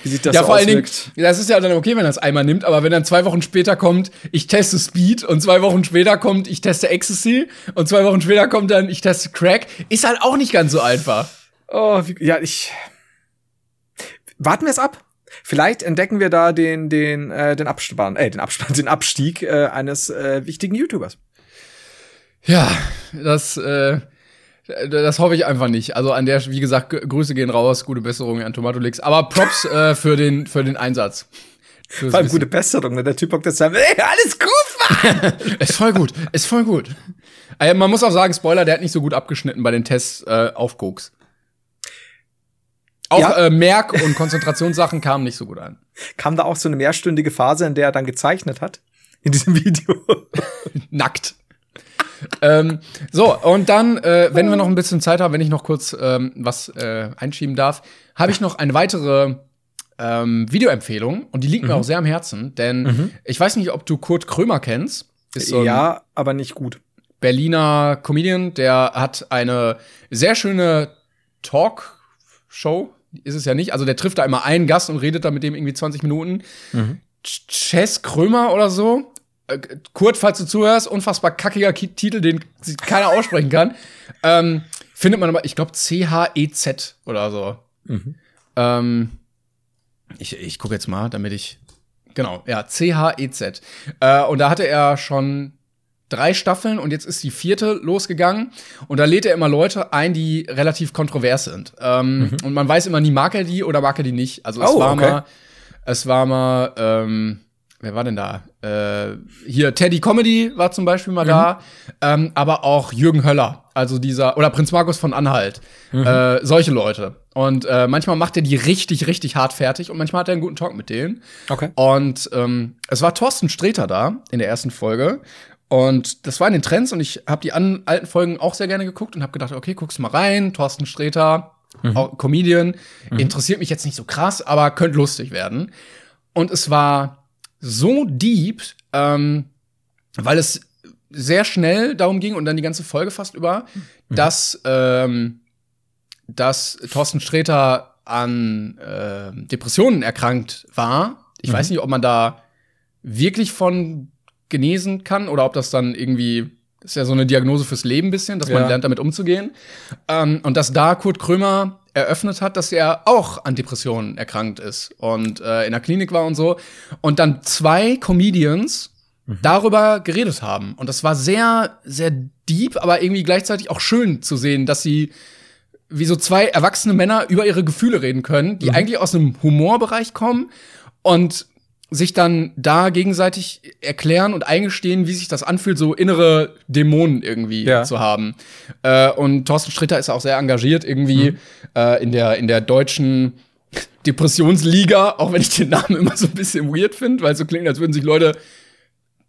wie sich das ja, so vor allen Dingen, auswirkt. das ist ja dann okay, wenn er es einmal nimmt, aber wenn dann zwei Wochen später kommt, ich teste Speed und zwei Wochen später kommt, ich teste Ecstasy und zwei Wochen später kommt dann, ich teste Crack, ist halt auch nicht ganz so einfach. Oh, wie, ja, ich. Warten wir es ab. Vielleicht entdecken wir da den, den, äh, den Abspann, äh, den Abspann, [laughs] den Abstieg äh, eines äh, wichtigen YouTubers. Ja, das, äh, das hoffe ich einfach nicht. Also an der, wie gesagt, Grüße gehen raus, gute Besserung an Tomatolix. Aber Props äh, für den für den Einsatz. fürs Vor allem gute Besserung, ne? Der Typ hockt jetzt sagen, ey, alles gut, Mann! [laughs] Ist voll gut, ist voll gut. Äh, man muss auch sagen, Spoiler, der hat nicht so gut abgeschnitten bei den Tests äh, auf Koks. Auch Ja. äh, Merk- und Konzentrationssachen kamen nicht so gut an. [laughs] Kam da auch so eine mehrstündige Phase, in der er dann gezeichnet hat? In diesem [laughs] Video. [laughs] Nackt. ähm, so, und dann, äh, wenn wir noch ein bisschen Zeit haben, wenn ich noch kurz ähm, was äh, einschieben darf, habe ich noch eine weitere ähm, Videoempfehlung und die liegt mir auch sehr am Herzen, denn ich weiß nicht, ob du Kurt Krömer kennst. Ist so ja, aber nicht gut. Berliner Comedian, der hat eine sehr schöne Talkshow, ist es ja nicht. Also der trifft da immer einen Gast und redet da mit dem irgendwie 20 Minuten. Ch- Chess Krömer oder so. Äh, Kurt, falls du zuhörst, unfassbar kackiger Ki Titel, den keiner aussprechen kann. [laughs] Ähm, findet man aber, ich glaube, C-H-E-Z oder so. Ähm, ich ich gucke jetzt mal, damit ich. Genau, ja, C-H-E-Z. Äh, und da hatte er schon drei Staffeln und jetzt ist die vierte losgegangen. Und da lädt er immer Leute ein, die relativ kontrovers sind. Ähm, Und man weiß immer nie, mag er die oder mag er die nicht. Also es Oh, war okay. mal, es war mal, ähm, wer war denn da? Äh, hier, Teddy Comedy war zum Beispiel mal da, ähm, aber auch Jürgen Höller, also dieser, oder Prinz Markus von Anhalt, äh, solche Leute. Und äh, manchmal macht er die richtig, richtig hart fertig und manchmal hat er einen guten Talk mit denen. Okay. Und ähm, es war Thorsten Sträter da in der ersten Folge. Und das war in den Trends und ich habe die an, alten Folgen auch sehr gerne geguckt und habe gedacht, okay, guckst mal rein, Thorsten Sträter, auch Comedian, interessiert mich jetzt nicht so krass, aber könnte lustig werden. Und es war so deep, ähm, weil es sehr schnell darum ging und dann die ganze Folge fast über, dass, ähm, dass Thorsten Sträter an äh, Depressionen erkrankt war. Ich weiß nicht, ob man da wirklich von genesen kann oder ob das dann irgendwie ist ja so eine Diagnose fürs Leben ein bisschen, dass man Ja. lernt, damit umzugehen. Ähm, und dass da Kurt Krömer eröffnet hat, dass er auch an Depressionen erkrankt ist und äh, in der Klinik war und so. Und dann zwei Comedians darüber geredet haben. Und das war sehr, sehr deep, aber irgendwie gleichzeitig auch schön zu sehen, dass sie wie so zwei erwachsene Männer über ihre Gefühle reden können, die eigentlich aus einem Humorbereich kommen und sich dann da gegenseitig erklären und eingestehen, wie sich das anfühlt, so innere Dämonen irgendwie Ja. zu haben. Äh, und Thorsten Stritter ist auch sehr engagiert irgendwie äh, in der in der deutschen [laughs] Depressionsliga, auch wenn ich den Namen immer so ein bisschen weird finde, weil es so klingt, als würden sich Leute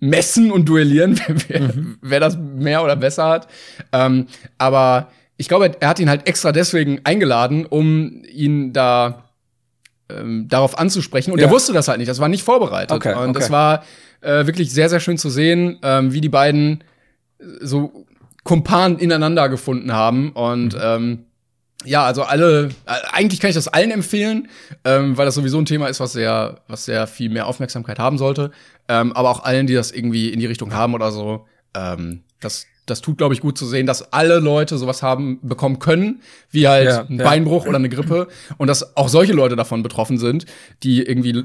messen und duellieren, [laughs] wer, wer, wer das mehr oder besser hat. Ähm, aber ich glaube, er hat ihn halt extra deswegen eingeladen, um ihn da ähm, darauf anzusprechen. Und Ja. er wusste das halt nicht. Das war nicht vorbereitet. Okay, und okay. das war äh, wirklich sehr, sehr schön zu sehen, ähm, wie die beiden äh, so Kumpan ineinander gefunden haben. Und Mhm. ähm, ja, also alle, äh, eigentlich kann ich das allen empfehlen, ähm, weil das sowieso ein Thema ist, was sehr, was sehr viel mehr Aufmerksamkeit haben sollte. Ähm, aber auch allen, die das irgendwie in die Richtung haben oder so, ähm, das, das tut, glaube ich, gut zu sehen, dass alle Leute sowas haben, bekommen können, wie halt Ja, ein ja. Beinbruch oder eine Grippe. Und dass auch solche Leute davon betroffen sind, die irgendwie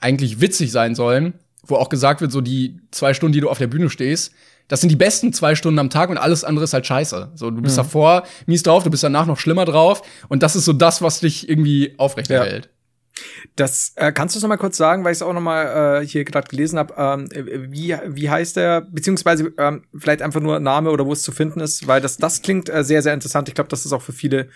eigentlich witzig sein sollen, wo auch gesagt wird, so die zwei Stunden, die du auf der Bühne stehst, das sind die besten zwei Stunden am Tag und alles andere ist halt scheiße. So, du bist davor mies drauf, du bist danach noch schlimmer drauf und das ist so das, was dich irgendwie aufrechterhält. Das äh, kannst du noch mal kurz sagen, weil ich es auch noch mal äh, hier gerade gelesen habe. Ähm, äh, wie wie heißt der? Beziehungsweise ähm, vielleicht einfach nur Name oder wo es zu finden ist, weil das das klingt äh, sehr sehr interessant. Ich glaube, das ist auch für viele.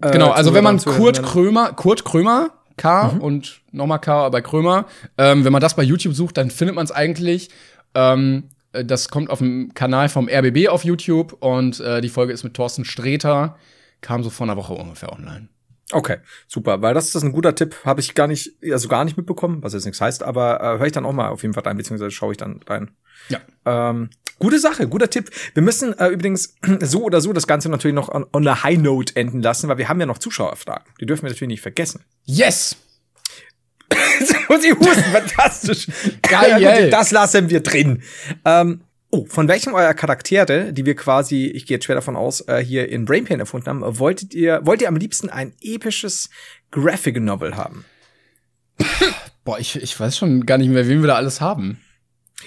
Äh, Genau, also wenn man Kurt Krömer, Kurt Krömer, K und nochmal K bei Krömer, ähm, wenn man das bei YouTube sucht, dann findet man es eigentlich. Ähm, äh, das kommt auf dem Kanal vom RBB auf YouTube und äh, die Folge ist mit Thorsten Sträter, kam so vor einer Woche ungefähr online. Okay, super, weil das ist ein guter Tipp, habe ich gar nicht, also gar nicht mitbekommen, was jetzt nichts heißt, aber äh, höre ich dann auch mal auf jeden Fall rein, beziehungsweise schaue ich dann rein. Ja. Ähm, gute Sache, guter Tipp. Wir müssen äh, übrigens [clears throat] so oder so das Ganze natürlich noch on, on a high note enden lassen, weil wir haben ja noch Zuschauerfragen. Die dürfen wir natürlich nicht vergessen. Yes! [laughs] Muss ich husten, fantastisch. Geil. [laughs] Ja, gut, das lassen wir drin. Ähm, oh, von welchem eurer Charaktere, die wir quasi, ich gehe jetzt schwer davon aus, äh, hier in Brainpain erfunden haben, wolltet ihr, wollt ihr am liebsten ein episches Graphic Novel haben? Boah, ich, ich weiß schon gar nicht mehr, wen wir da alles haben.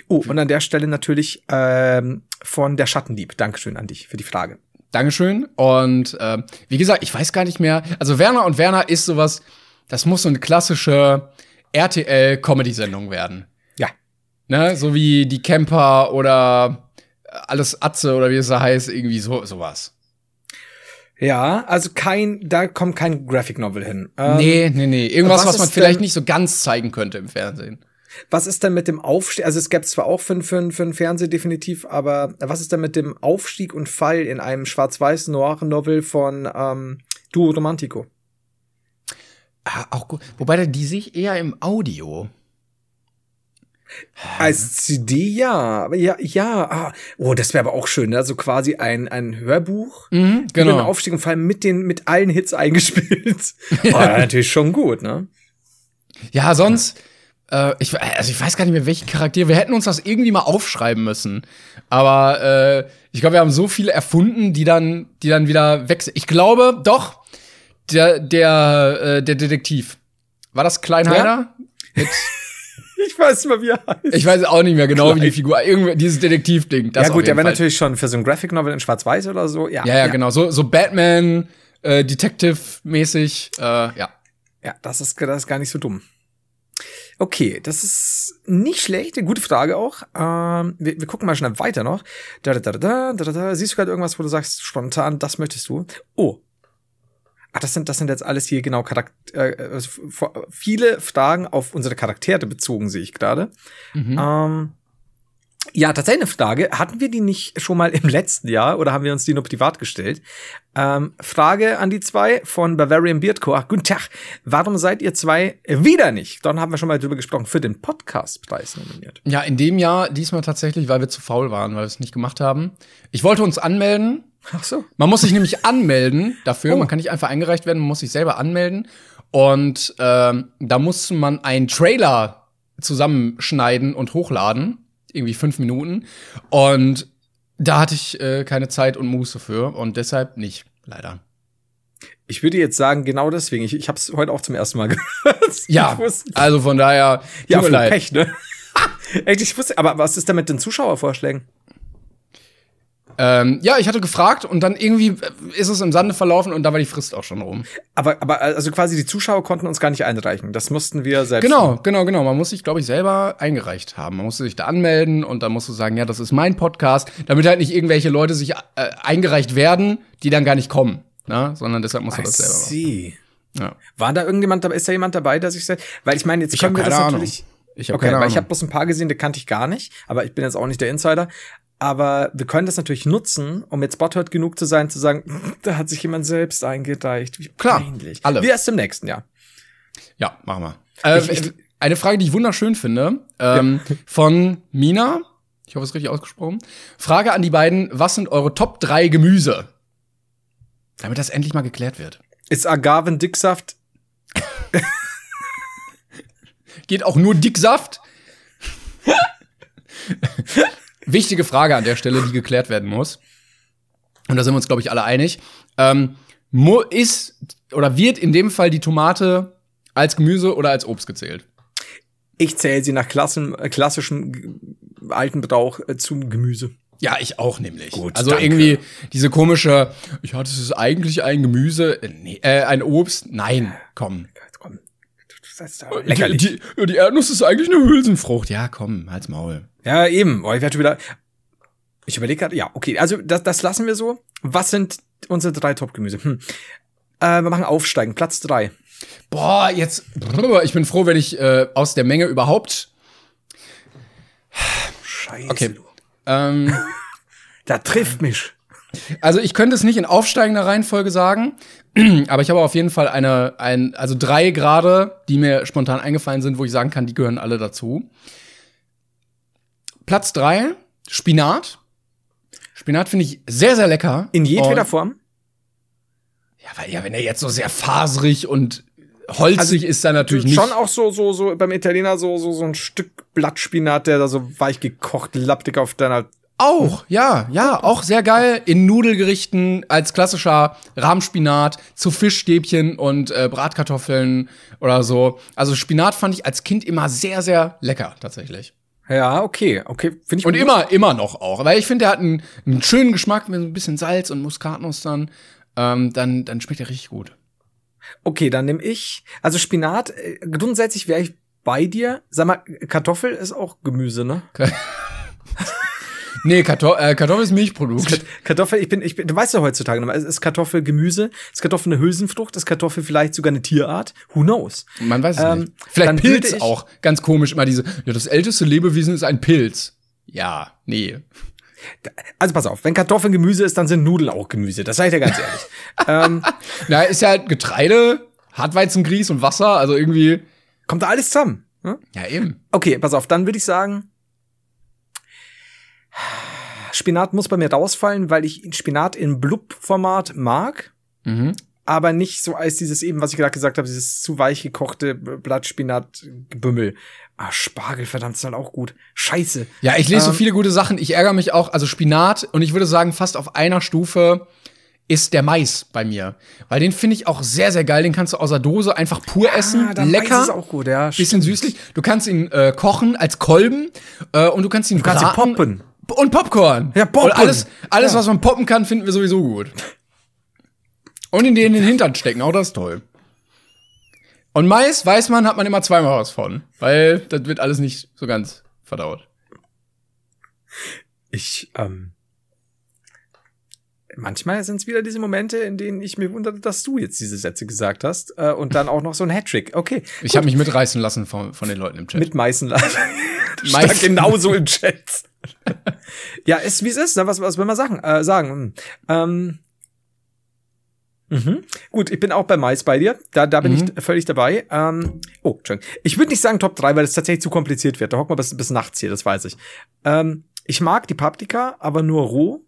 Oh, und an der Stelle natürlich ähm, von der Schattendieb. Dankeschön an dich für die Frage. Dankeschön. Und ähm, wie gesagt, ich weiß gar nicht mehr. Also Werner und Werner ist sowas, das muss so eine klassische RTL-Comedy-Sendung werden. Ne? So wie die Camper oder alles Atze oder wie es da heißt, irgendwie so sowas. Ja, also kein, da kommt kein Graphic Novel hin. Ähm, nee, nee, nee. Irgendwas, was was, man vielleicht nicht so ganz zeigen könnte im Fernsehen. Was ist denn mit dem Aufstieg? Also es gäbe zwar auch für, für, für den Fernseher definitiv, aber was ist denn mit dem Aufstieg und Fall in einem schwarz-weiß noir Novel von ähm, Duo Romantico? Ah, auch gut. Wobei die sich eher im Audio. Als CD ja, aber ja, ja. Ah, oh, das wäre aber auch schön, ne? Also quasi ein, ein Hörbuch. Mhm, genau. Aufstieg und Fall mit den mit allen Hits [laughs] eingespielt. oh, natürlich schon gut, ne? Ja, sonst, äh, ich, also ich weiß gar nicht mehr, welchen Charakter. Wir hätten uns das irgendwie mal aufschreiben müssen. Aber äh, ich glaube, wir haben so viele erfunden, die dann, die dann wieder wechseln. Ich glaube, doch, der, der, äh, der Detektiv. War das Kleinheider? Mit, [laughs] [laughs] Ich weiß nicht mal, wie er heißt. ich weiß auch nicht mehr genau, wie die. Figur. Irgendwie dieses Detektivding. Das ja gut, der wäre natürlich schon für so ein Graphic Novel in Schwarz-Weiß oder so. Ja, Ja, ja, genau. So, so Batman, äh, Detective-mäßig. Äh, ja. Ja, das ist, das ist gar nicht so dumm. Okay, das ist nicht schlecht, eine gute Frage auch. Ähm, wir, wir gucken mal schnell weiter noch. Da, da, da, da, da, da, da. Siehst du gerade irgendwas, wo du sagst, spontan, das möchtest du? Oh. Ach, das sind, das sind jetzt alles hier genau Charakter, äh, also viele Fragen auf unsere Charaktere bezogen, sehe ich gerade. Mhm. Ähm, ja, tatsächlich eine Frage. Hatten wir die nicht schon mal im letzten Jahr oder haben wir uns die nur privat gestellt? Ähm, Frage an die zwei von Bavarian Beardcore. Ach, guten Tag. Warum seid ihr zwei wieder nicht? Dann haben wir schon mal drüber gesprochen, für den Podcastpreis nominiert. Ja, in dem Jahr diesmal tatsächlich, weil wir zu faul waren, weil wir es nicht gemacht haben. Ich wollte uns anmelden. Ach so. Man muss sich nämlich anmelden dafür. Oh. Man kann nicht einfach eingereicht werden, man muss sich selber anmelden. Und ähm, da musste man einen Trailer zusammenschneiden und hochladen. Irgendwie fünf Minuten. Und da hatte ich äh, keine Zeit und Muße für. Und deshalb nicht, leider. Ich würde jetzt sagen, genau deswegen. Ich, ich habe es heute auch zum ersten Mal [laughs] gehört. Ja, also von daher, tut ja, mir voll leid. Pech, ne? [laughs] Echt, ich wusste, aber was ist denn mit den Zuschauervorschlägen? Ähm, ja, ich hatte gefragt und dann irgendwie äh, ist es im Sande verlaufen und da war die Frist auch schon rum. Aber, aber also quasi die Zuschauer konnten uns gar nicht einreichen. Das mussten wir selbst. Genau, genau, genau. Man muss sich, glaube ich, selber eingereicht haben. Man musste sich da anmelden und dann musst du sagen, ja, das ist mein Podcast, damit halt nicht irgendwelche Leute sich äh, eingereicht werden, die dann gar nicht kommen. Ne? Sondern deshalb musst du I das selber machen. see. Ja. War da irgendjemand dabei? Ist da jemand dabei, der sich sagt, weil ich meine, jetzt Ich können wir das Ahnung. natürlich. Ich habe Okay, keine weil ich Ahnung. habe bloß ein paar gesehen, die kannte ich gar nicht, aber ich bin jetzt auch nicht der Insider. Aber wir können das natürlich nutzen, um jetzt Botthurt genug zu sein, zu sagen, [laughs] da hat sich jemand selbst eingereicht. Wie Klar, peinlich. alle. Wie erst im nächsten Jahr. Ja, machen wir. Äh, Ich- ich- eine Frage, die ich wunderschön finde, ähm, [laughs] von Mina. Ich hoffe, es ist richtig ausgesprochen. Frage an die beiden: Was sind eure Top 3 Gemüse? Damit das endlich mal geklärt wird. Ist Agavendicksaft [laughs] Geht auch nur Dicksaft? Wichtige Frage an der Stelle, die geklärt werden muss. Und da sind wir uns, glaube ich, alle einig. Ähm, ist oder wird in dem Fall die Tomate als Gemüse oder als Obst gezählt? Ich zähle sie nach Klassen, äh, klassischem alten Brauch äh, zum Gemüse. Ja, ich auch nämlich. Gut, also danke. irgendwie diese komische, ja, das ist eigentlich ein Gemüse, äh, nee, äh, ein Obst. Nein, komm. Das ist doch lächerlich. Die, die, die Erdnuss ist eigentlich eine Hülsenfrucht. Ja, komm, halt's Maul. Ja, eben. Oh, ich werde schon wieder. Ich überlege gerade, ja, okay, also das, das lassen wir so. Was sind unsere drei Top-Gemüse? Hm. Äh, wir machen Aufsteigen, Platz drei. Boah, jetzt. Ich bin froh, wenn ich äh, aus der Menge überhaupt. Scheiße. Okay. Ähm, [laughs] Da trifft mich. also ich könnte es nicht in aufsteigender Reihenfolge sagen, [clears throat] aber ich habe auf jeden Fall eine, ein, also drei gerade, die mir spontan eingefallen sind, wo ich sagen kann, die gehören alle dazu. Platz drei, Spinat. Spinat finde ich sehr, sehr lecker. In jedweder Und- Form? Ja, weil ja, wenn er jetzt so sehr faserig und holzig Also, ist, dann natürlich nicht. Schon auch so, so, so beim Italiener so, so, so ein Stück Blattspinat, der da so weich gekocht, lapptig auf deiner. Auch, ja, ja, auch sehr geil in Nudelgerichten als klassischer Rahmspinat zu Fischstäbchen und äh, Bratkartoffeln oder so. Also Spinat fand ich als Kind immer sehr, sehr lecker tatsächlich. Ja, okay, okay, finde ich Und gut. immer, immer noch auch. Weil ich finde, der hat einen, einen schönen Geschmack mit so ein bisschen Salz und Muskatnuss dann. Ähm, dann, dann schmeckt er richtig gut. Okay, dann nehme ich. Also Spinat, äh, grundsätzlich wäre ich bei dir. Sag mal, Kartoffel ist auch Gemüse, ne? [laughs] Nee, Karto äh, Kartoffel ist Milchprodukt. Kartoffel, ich bin, ich bin, du weißt ja heutzutage noch mal, ist Kartoffel Gemüse? Ist Kartoffel eine Hülsenfrucht? Ist Kartoffel vielleicht sogar eine Tierart? Who knows? Man weiß es Ähm, nicht. Vielleicht Pilz auch. Ganz komisch immer diese, ja, das älteste Lebewesen ist ein Pilz. Ja, nee. Also pass auf, wenn Kartoffeln Gemüse ist, dann sind Nudeln auch Gemüse. Das sage ich dir ganz ehrlich. [laughs] ähm, Na, ist ja halt Getreide, Hartweizengrieß und Wasser, also irgendwie. kommt da alles zusammen. Hm? Ja, eben. Okay, pass auf, dann würde ich sagen, Spinat muss bei mir rausfallen, weil ich Spinat in Blub-Format mag, Mhm. aber nicht so als dieses eben, was ich gerade gesagt habe, dieses zu weich gekochte Blattspinat-Gebümmel. Ah, Spargel, verdammt, ist halt auch gut. Scheiße. Ja, ich lese so Ähm, viele gute Sachen. Ich ärgere mich auch. Also Spinat und ich würde sagen, fast auf einer Stufe ist der Mais bei mir. Weil den finde ich auch sehr, sehr geil. Den kannst du aus der Dose einfach pur essen. Ah, der Lecker. Mais ist auch gut, ja. bisschen süßlich. Du kannst ihn äh, kochen als Kolben äh, und du kannst ihn Du kannst ihn braten. poppen. Und Popcorn. Ja, Popcorn. Und alles, alles Ja. was man poppen kann, finden wir sowieso gut. Und in den in den Hintern stecken, auch das ist toll. Und Mais, weiß man, hat man immer zweimal was von. Weil das wird alles nicht so ganz verdaut. Ich, ähm, manchmal sind es wieder diese Momente, in denen ich mir wundere, dass du jetzt diese Sätze gesagt hast äh, und dann auch noch so ein Hattrick. Okay, Ich habe mich mitreißen lassen von, von den Leuten im Chat. mit Meißenlein. [laughs] Mais- Stand genauso im Chat. Ja, ist wie es ist. Ne? Was, was will man sagen? Äh, sagen. hm. Ähm, mhm. Gut, ich bin auch bei Mais bei dir. Da, da bin Mhm. ich völlig dabei. Ähm, oh, Entschuldigung. Ich würde nicht sagen Top 3, weil es tatsächlich zu kompliziert wird. Da hocken wir bis, bis nachts hier, das weiß ich. Ähm, ich mag die Paprika, aber nur roh.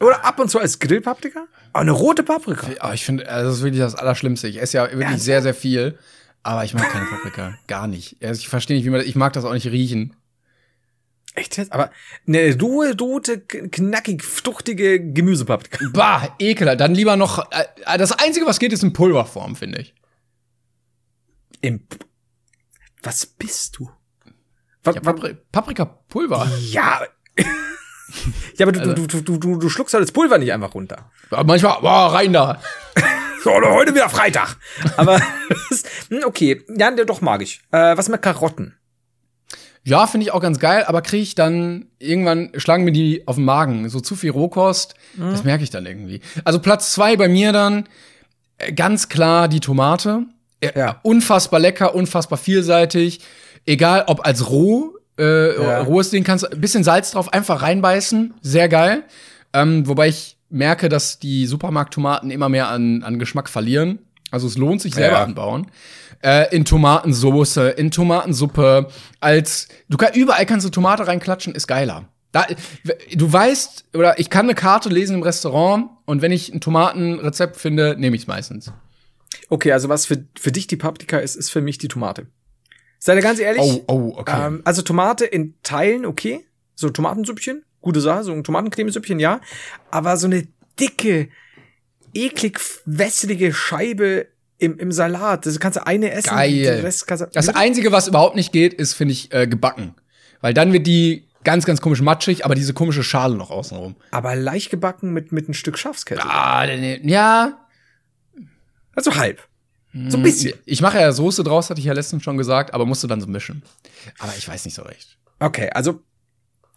Oder ab und zu als Grillpaprika. Aber eine rote Paprika. Aber ich finde, also das ist wirklich das Allerschlimmste. Ich esse ja wirklich Ernsthaft? sehr, sehr viel. Aber ich mag keine Paprika. Gar nicht. Also ich verstehe nicht, wie man das, ich mag das auch nicht riechen. Echt jetzt? Aber eine rohe, rote, k- knackig, fruchtige Gemüsepaprika. [laughs] Bah, ekelhaft. Dann lieber noch, äh, das Einzige, was geht, ist in Pulverform, finde ich. Im Was bist du? Was, Ja, Papri Paprikapulver. Ja. [laughs] ja, aber du, Also- du, du, du, du, schluckst halt das Pulver nicht einfach runter. Aber manchmal, boah, rein da. [laughs] So, heute wieder Freitag. Aber, hm, okay. Ja, der doch mag ich. Äh, was mit Karotten? Ja, finde ich auch ganz geil, aber kriege ich dann irgendwann schlagen mir die auf den Magen. So zu viel Rohkost, das merke ich dann irgendwie. Also Platz zwei bei mir dann äh, ganz klar die Tomate. Äh, Ja. Unfassbar lecker, unfassbar vielseitig. Egal ob als roh, äh, Ja. rohes Ding kannst du ein bisschen Salz drauf einfach reinbeißen, sehr geil. Ähm, wobei ich merke, dass die Supermarkttomaten immer mehr an, an Geschmack verlieren. Also es lohnt sich selber Ja. anbauen. Äh, in Tomatensoße, in Tomatensuppe, als du kann, überall kannst du Tomate reinklatschen, ist geiler. Da, du weißt, oder ich kann eine Karte lesen im Restaurant und wenn ich ein Tomatenrezept finde, nehme ich es meistens. Okay, also was für, für dich die Paprika ist, ist für mich die Tomate. Sei dir ganz ehrlich. Oh, oh, okay. Ähm, also Tomate in Teilen, okay. So Tomatensüppchen, gute Sache, so ein Tomatencremesüppchen, ja. Aber so eine dicke, eklig wässrige Scheibe im, im Salat, das kannst du eine essen. Geil. du, Das Einzige, was überhaupt nicht geht, ist, finde ich, äh, gebacken. Weil dann wird die ganz, ganz komisch matschig, aber diese komische Schale noch außenrum. aber leicht gebacken mit, mit ein Stück Schafskette. Ah, nee, ja. Also halb. So ein bisschen. Ich mache ja Soße draus, hatte ich ja letztens schon gesagt, aber musste dann so mischen. Aber ich weiß nicht so recht. Okay, also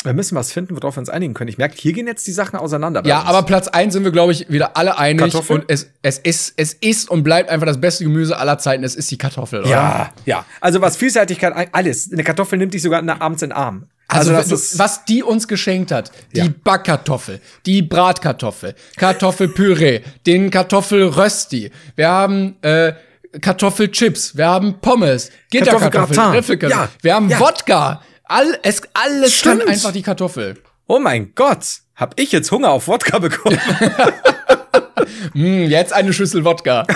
wir müssen was finden, worauf wir uns einigen können. Ich merke, hier gehen jetzt die Sachen auseinander. Ja, uns. aber Platz eins sind wir, glaube ich, wieder alle einig. Kartoffel? Und es, es, ist, es ist und bleibt einfach das beste Gemüse aller Zeiten. Es ist die Kartoffel, oder? Ja, ja. Also was Vielseitigkeit, alles. Eine Kartoffel nimmt dich sogar abends in den Arm. Also, das du, ist, was die uns geschenkt hat, die Ja. Backkartoffel, die Bratkartoffel, Kartoffelpüree, [laughs] den Kartoffelrösti, wir haben äh, Kartoffelchips, wir haben Pommes, Gitterkartoffeln, Kartoffelgratin. Ja, wir haben ja. Wodka. All, es, alles Stimmt. kann einfach die Kartoffel. oh mein Gott, hab ich jetzt Hunger auf Wodka bekommen? [laughs] [laughs] Hm, jetzt eine Schüssel Wodka. [laughs]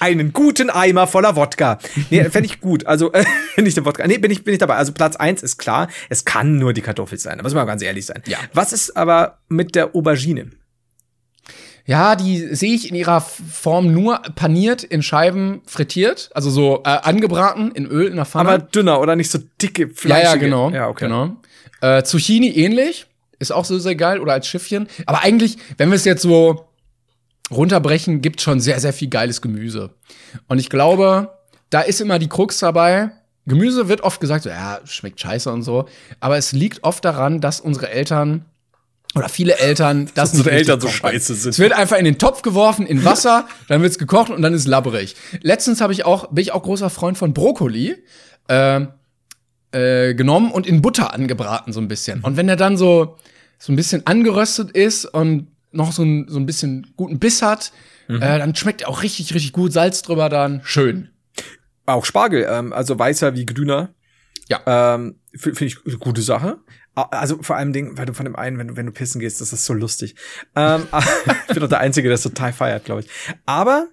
Einen guten Eimer voller Wodka. Nee, fände ich gut. Also, äh, nicht der Wodka. Nee, bin ich, bin ich dabei. Also Platz eins ist klar, es kann nur die Kartoffel sein. Da muss man ganz ehrlich sein. Ja. Was ist aber mit der Aubergine? Ja, die sehe ich in ihrer Form nur paniert in Scheiben frittiert, also so äh, angebraten in Öl in der Pfanne. Aber dünner oder nicht so dicke, Ja, fleischige? ja, genau. Ja, okay. genau. Äh, Zucchini ähnlich. Ist auch so sehr geil. Oder als Schiffchen. Aber eigentlich, wenn wir es jetzt so runterbrechen, gibt schon sehr, sehr viel geiles Gemüse. Und ich glaube, da ist immer die Krux dabei. Gemüse wird oft gesagt, so, ja, schmeckt scheiße und so. Aber es liegt oft daran, dass unsere Eltern oder viele Eltern das nicht Eltern so scheiße sind. Es wird einfach in den Topf geworfen, in Wasser, [laughs] dann wird's gekocht und dann ist labberig. Letztens habe ich auch, bin ich auch großer Freund von Brokkoli äh, äh, genommen und in Butter angebraten so ein bisschen. Und wenn der dann so so ein bisschen angeröstet ist und noch so ein, so ein bisschen guten Biss hat, äh, dann schmeckt er auch richtig, richtig gut. Salz drüber dann. Schön. Auch Spargel, ähm, also weißer wie grüner. Ja. Ähm, Finde ich eine gute Sache. Also vor allem Ding, weil du von dem einen, wenn du, wenn du pissen gehst, das ist so lustig. Ähm, [laughs] ich bin doch der Einzige, der es total feiert, glaube ich. Aber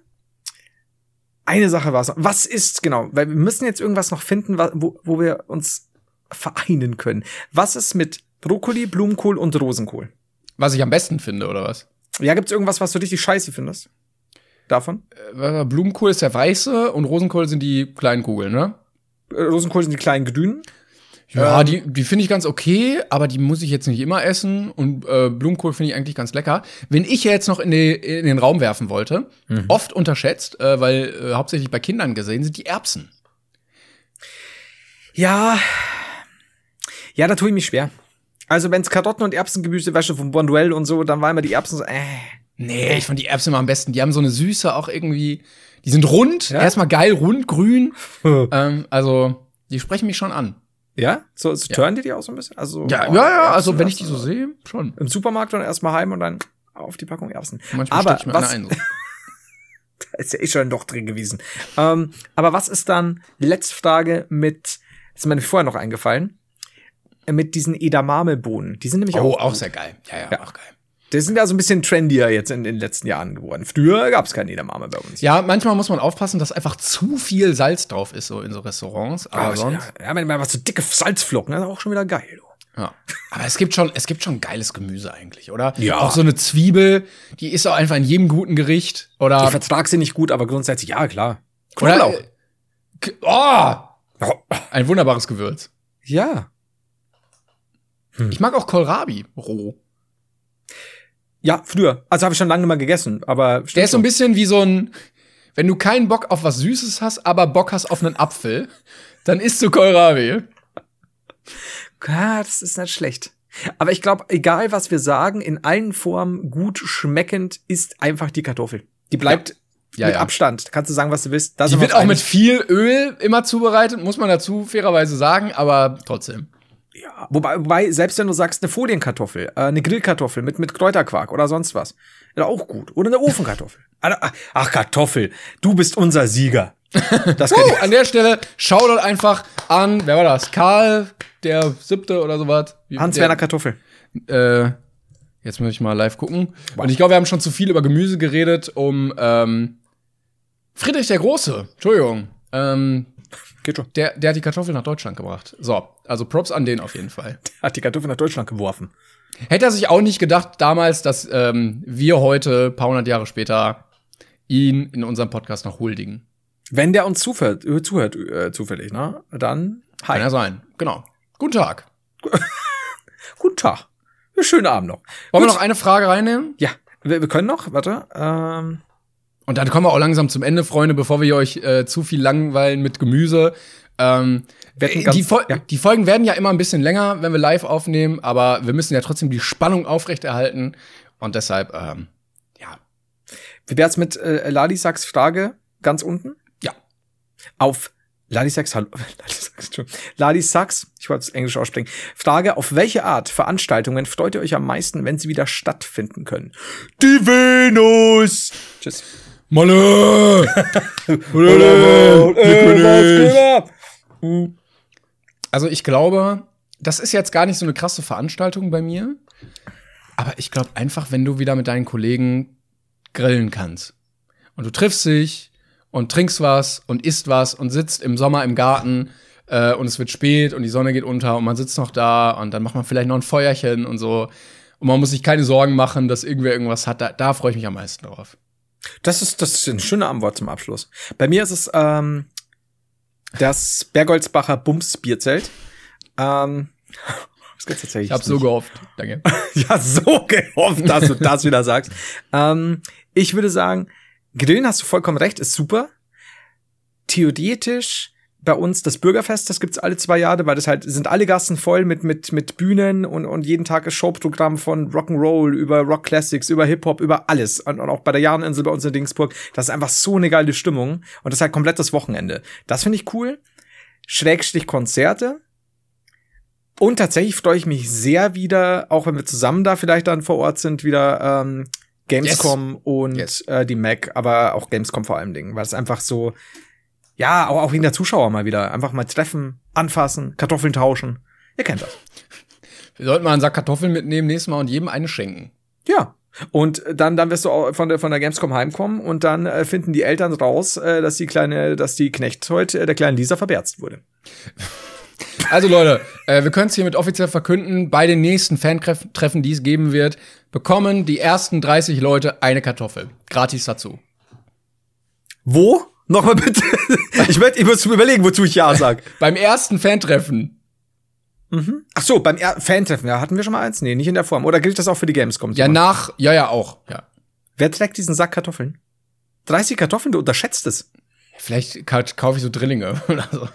eine Sache war es noch. Was ist genau? Weil wir müssen jetzt irgendwas noch finden, wo, wo wir uns vereinen können. Was ist mit Brokkoli, Blumenkohl und Rosenkohl? Was ich am besten finde, oder was? Ja, gibt's irgendwas, was du richtig scheiße findest? Davon? Äh, Blumenkohl ist der weiße und Rosenkohl sind die kleinen Kugeln, ne? Äh, Rosenkohl sind die kleinen Grünen. Ja, Ähm. die, die finde ich ganz okay, aber die muss ich jetzt nicht immer essen. Und äh, Blumenkohl finde ich eigentlich ganz lecker. Wenn ich jetzt noch in, die, in den Raum werfen wollte, oft unterschätzt, äh, weil äh, hauptsächlich bei Kindern gesehen, sind die Erbsen. Ja. Ja, da tue ich mich schwer. Also, wenn's Karotten und Erbsengemüse wäsche von Bonduelle und so, dann war immer die Erbsen so, äh. Nee, ich fand die Erbsen immer am besten. Die haben so eine Süße auch irgendwie. Die sind rund, Ja? erstmal geil, rund, grün. [laughs] ähm, also, die sprechen mich schon an. Ja? So, so turnen die die auch so ein bisschen? Also, Ja, oh, ja, ja, also wenn ich die so sehe, schon. Im Supermarkt und erstmal heim und dann auf die Packung Erbsen. Manchmal aber ich mir was, eine ein. So. [laughs] da ist ja eh schon doch drin gewesen. ähm, aber was ist dann, letzte Frage mit, das ist mir vorher noch eingefallen, mit diesen Edamame-Bohnen. Die sind nämlich Oh, auch, auch sehr geil. Ja, ja, Ja. auch geil. Die sind ja so ein bisschen trendier jetzt in, den letzten Jahren geworden. Früher gab's keine Edamame bei uns. Ja, manchmal muss man aufpassen, dass einfach zu viel Salz drauf ist, so in so Restaurants. Aber Aber sonst. ja, wenn man was so dicke Salzflocken, das ist auch schon wieder geil. du. Ja. Aber es gibt schon, es gibt schon geiles Gemüse eigentlich, oder? Ja. Auch so eine Zwiebel, die ist auch einfach in jedem guten Gericht. Oder. Ich vertrag sie nicht gut, aber grundsätzlich, ja, klar. oder Knoblauch. äh, K- oh! Ein wunderbares Gewürz. Ja. Ich mag auch Kohlrabi roh. Ja, früher. Also habe ich schon lange mehr gegessen, aber Der ist so ein bisschen wie so ein, wenn du keinen Bock auf was Süßes hast, aber Bock hast auf einen Apfel, dann isst du Kohlrabi. Ja, das ist nicht schlecht. Aber ich glaube, egal was wir sagen, in allen Formen gut schmeckend ist einfach die Kartoffel. Die bleibt Ja, mit ja. Abstand. Kannst du sagen, was du willst. Da Die wird auch mit viel Öl immer zubereitet, muss man dazu fairerweise sagen, aber trotzdem. Ja, wobei, wobei, selbst wenn du sagst, eine Folienkartoffel, äh, eine Grillkartoffel mit, mit Kräuterquark oder sonst was, ja, auch gut. Oder eine Ofenkartoffel. [laughs] Ach, Kartoffel, du bist unser Sieger. Das kann Oh, [laughs] an der Stelle Shoutout einfach an, wer war das? Karl, der siebte oder sowas. Hans-Werner Kartoffel. Äh, jetzt muss ich mal live gucken. Und ich glaube, wir haben schon zu viel über Gemüse geredet, um ähm, Friedrich der Große, Entschuldigung, ähm, Geht schon. der, der hat die Kartoffel nach Deutschland gebracht. So, also Props an den auf jeden Fall. [laughs] Hat die Kartoffel nach Deutschland geworfen. Hätte er sich auch nicht gedacht damals, dass ähm, wir heute, paar hundert Jahre später, ihn in unserem Podcast noch huldigen. Wenn der uns zuhört, äh, zuhört äh, zufällig, ne? Dann hi. Kann ja sein. Genau. Guten Tag. [laughs] Guten Tag. Schönen Abend noch. Wollen wir Gut. noch eine Frage reinnehmen? Ja, wir, wir können noch, warte. Ähm, Und dann kommen wir auch langsam zum Ende, Freunde, bevor wir euch äh, zu viel langweilen mit Gemüse. Ähm, äh, die, Fol ja. die Folgen werden ja immer ein bisschen länger, wenn wir live aufnehmen, aber wir müssen ja trotzdem die Spannung aufrechterhalten. Und deshalb, ähm, ja, wie wär's mit äh, Ladisaks Frage ganz unten? ja. Auf Ladisaks, hallo. [laughs] Ladisaks, ich wollte es Englisch aussprechen. Frage, auf welche Art Veranstaltungen freut ihr euch am meisten, wenn sie wieder stattfinden können? Die Venus! Tschüss. Molle! [laughs] Also ich glaube, das ist jetzt gar nicht so eine krasse Veranstaltung bei mir. Aber ich glaube einfach, wenn du wieder mit deinen Kollegen grillen kannst und du triffst dich und trinkst was und isst was und sitzt im Sommer im Garten äh, und es wird spät und die Sonne geht unter und man sitzt noch da und dann macht man vielleicht noch ein Feuerchen und so und man muss sich keine Sorgen machen, dass irgendwer irgendwas hat. Da, da freue ich mich am meisten drauf. Das ist, das ist ein schöner Antwort zum Abschluss. Bei mir ist es ähm, das Bergholzbacher Bums Bierzelt. Ähm, [laughs] das gibt's tatsächlich Ich habe so gehofft. Danke. [laughs] ja so gehofft, dass du das wieder sagst. Ähm, ich würde sagen, Grillen hast du vollkommen recht, ist super. theoretisch bei uns das Bürgerfest, das gibt's alle zwei Jahre, weil das halt sind alle Gassen voll mit mit mit Bühnen und und jeden Tag ist Showprogramm von Rock'n'Roll über Rock Classics über Hip Hop über alles und, und auch bei der Jahreninsel bei uns in Dingsburg, das ist einfach so eine geile Stimmung und das ist halt komplett das Wochenende. Das finde ich cool. Schrägstrich Konzerte. Und tatsächlich freue ich mich sehr wieder, auch wenn wir zusammen da vielleicht dann vor Ort sind, wieder ähm, Gamescom yes. und yes. Äh, die Mac, aber auch Gamescom vor allem Dingen, weil es einfach so ja, auch, auch wegen der Zuschauer mal wieder. Einfach mal treffen, anfassen, Kartoffeln tauschen. Ihr kennt das. Wir sollten mal einen Sack Kartoffeln mitnehmen nächstes Mal und jedem eine schenken. Ja. Und dann, dann wirst du auch von der, von der Gamescom heimkommen und dann äh, finden die Eltern raus, äh, dass die kleine, dass die Knecht heute äh, der kleinen Lisa verberzt wurde. [laughs] Also Leute, äh, wir können es hiermit offiziell verkünden, bei den nächsten Fan-Treffen, die es geben wird, bekommen die ersten 30 Leute eine Kartoffel. Gratis dazu. Wo? Nochmal bitte. [laughs] Ich, möchte, ich muss überlegen, wozu ich Ja sag. [laughs] beim ersten Fantreffen. Mhm. Ach so, beim er Fantreffen, ja, hatten wir schon mal eins? Nee, nicht in der Form. Oder gilt das auch für die Gamescom? Ja, nach, ja, ja, auch, ja. Wer trägt diesen Sack Kartoffeln? 30 Kartoffeln, du unterschätzt es. Vielleicht kaufe ich so Drillinge [laughs] oder so.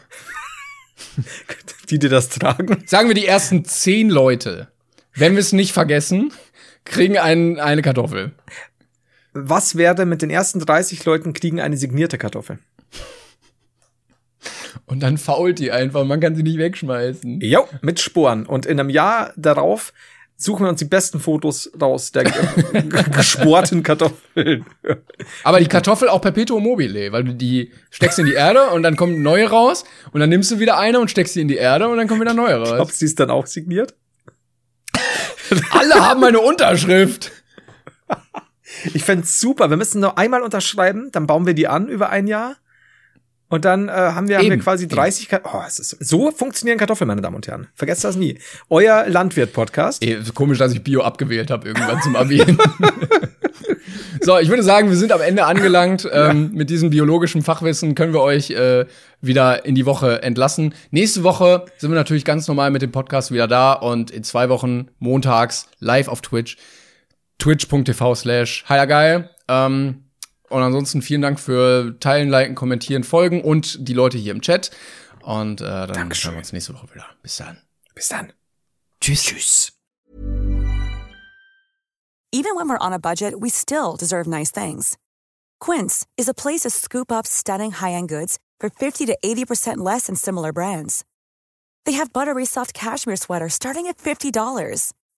Die dir das tragen. Sagen wir die ersten zehn Leute, wenn wir es nicht vergessen, kriegen einen, eine Kartoffel was wäre mit den ersten 30 Leuten kriegen eine signierte Kartoffel? Und dann fault die einfach, man kann sie nicht wegschmeißen. Jo, mit Sporen. Und in einem Jahr darauf suchen wir uns die besten Fotos raus der [laughs] gesporten Kartoffeln. Aber die Kartoffel auch perpetuum mobile, weil du die steckst in die Erde und dann kommt neue raus und dann nimmst du wieder eine und steckst sie in die Erde und dann kommt wieder neue raus. Glaubst du, sie ist dann auch signiert? Alle haben eine Unterschrift. [laughs] Ich fände super. Wir müssen nur einmal unterschreiben, dann bauen wir die an über ein Jahr. Und dann äh, haben, wir, haben wir quasi 30 Ka oh, es ist so, so funktionieren Kartoffeln, meine Damen und Herren. Vergesst das nie. Euer Landwirt-Podcast. Komisch, dass ich Bio abgewählt habe irgendwann zum Abi. [laughs] so, ich würde sagen, wir sind am Ende angelangt. Ähm, mit diesem biologischen Fachwissen können wir euch äh, wieder in die Woche entlassen. Nächste Woche sind wir natürlich ganz normal mit dem Podcast wieder da und in zwei Wochen montags live auf Twitch twitch.tv slash geil. Ähm, und ansonsten vielen Dank für Teilen, Liken, Kommentieren, Folgen und die Leute hier im Chat. Und äh, dann Dankeschön. sehen wir uns nächste Woche wieder. Bis dann. Bis dann. Tschüss. Tschüss. Even when we're on a budget, we still deserve nice things. Quince is a place to scoop up stunning high-end goods for 50 to 80% less than similar brands. They have buttery soft cashmere sweaters starting at $50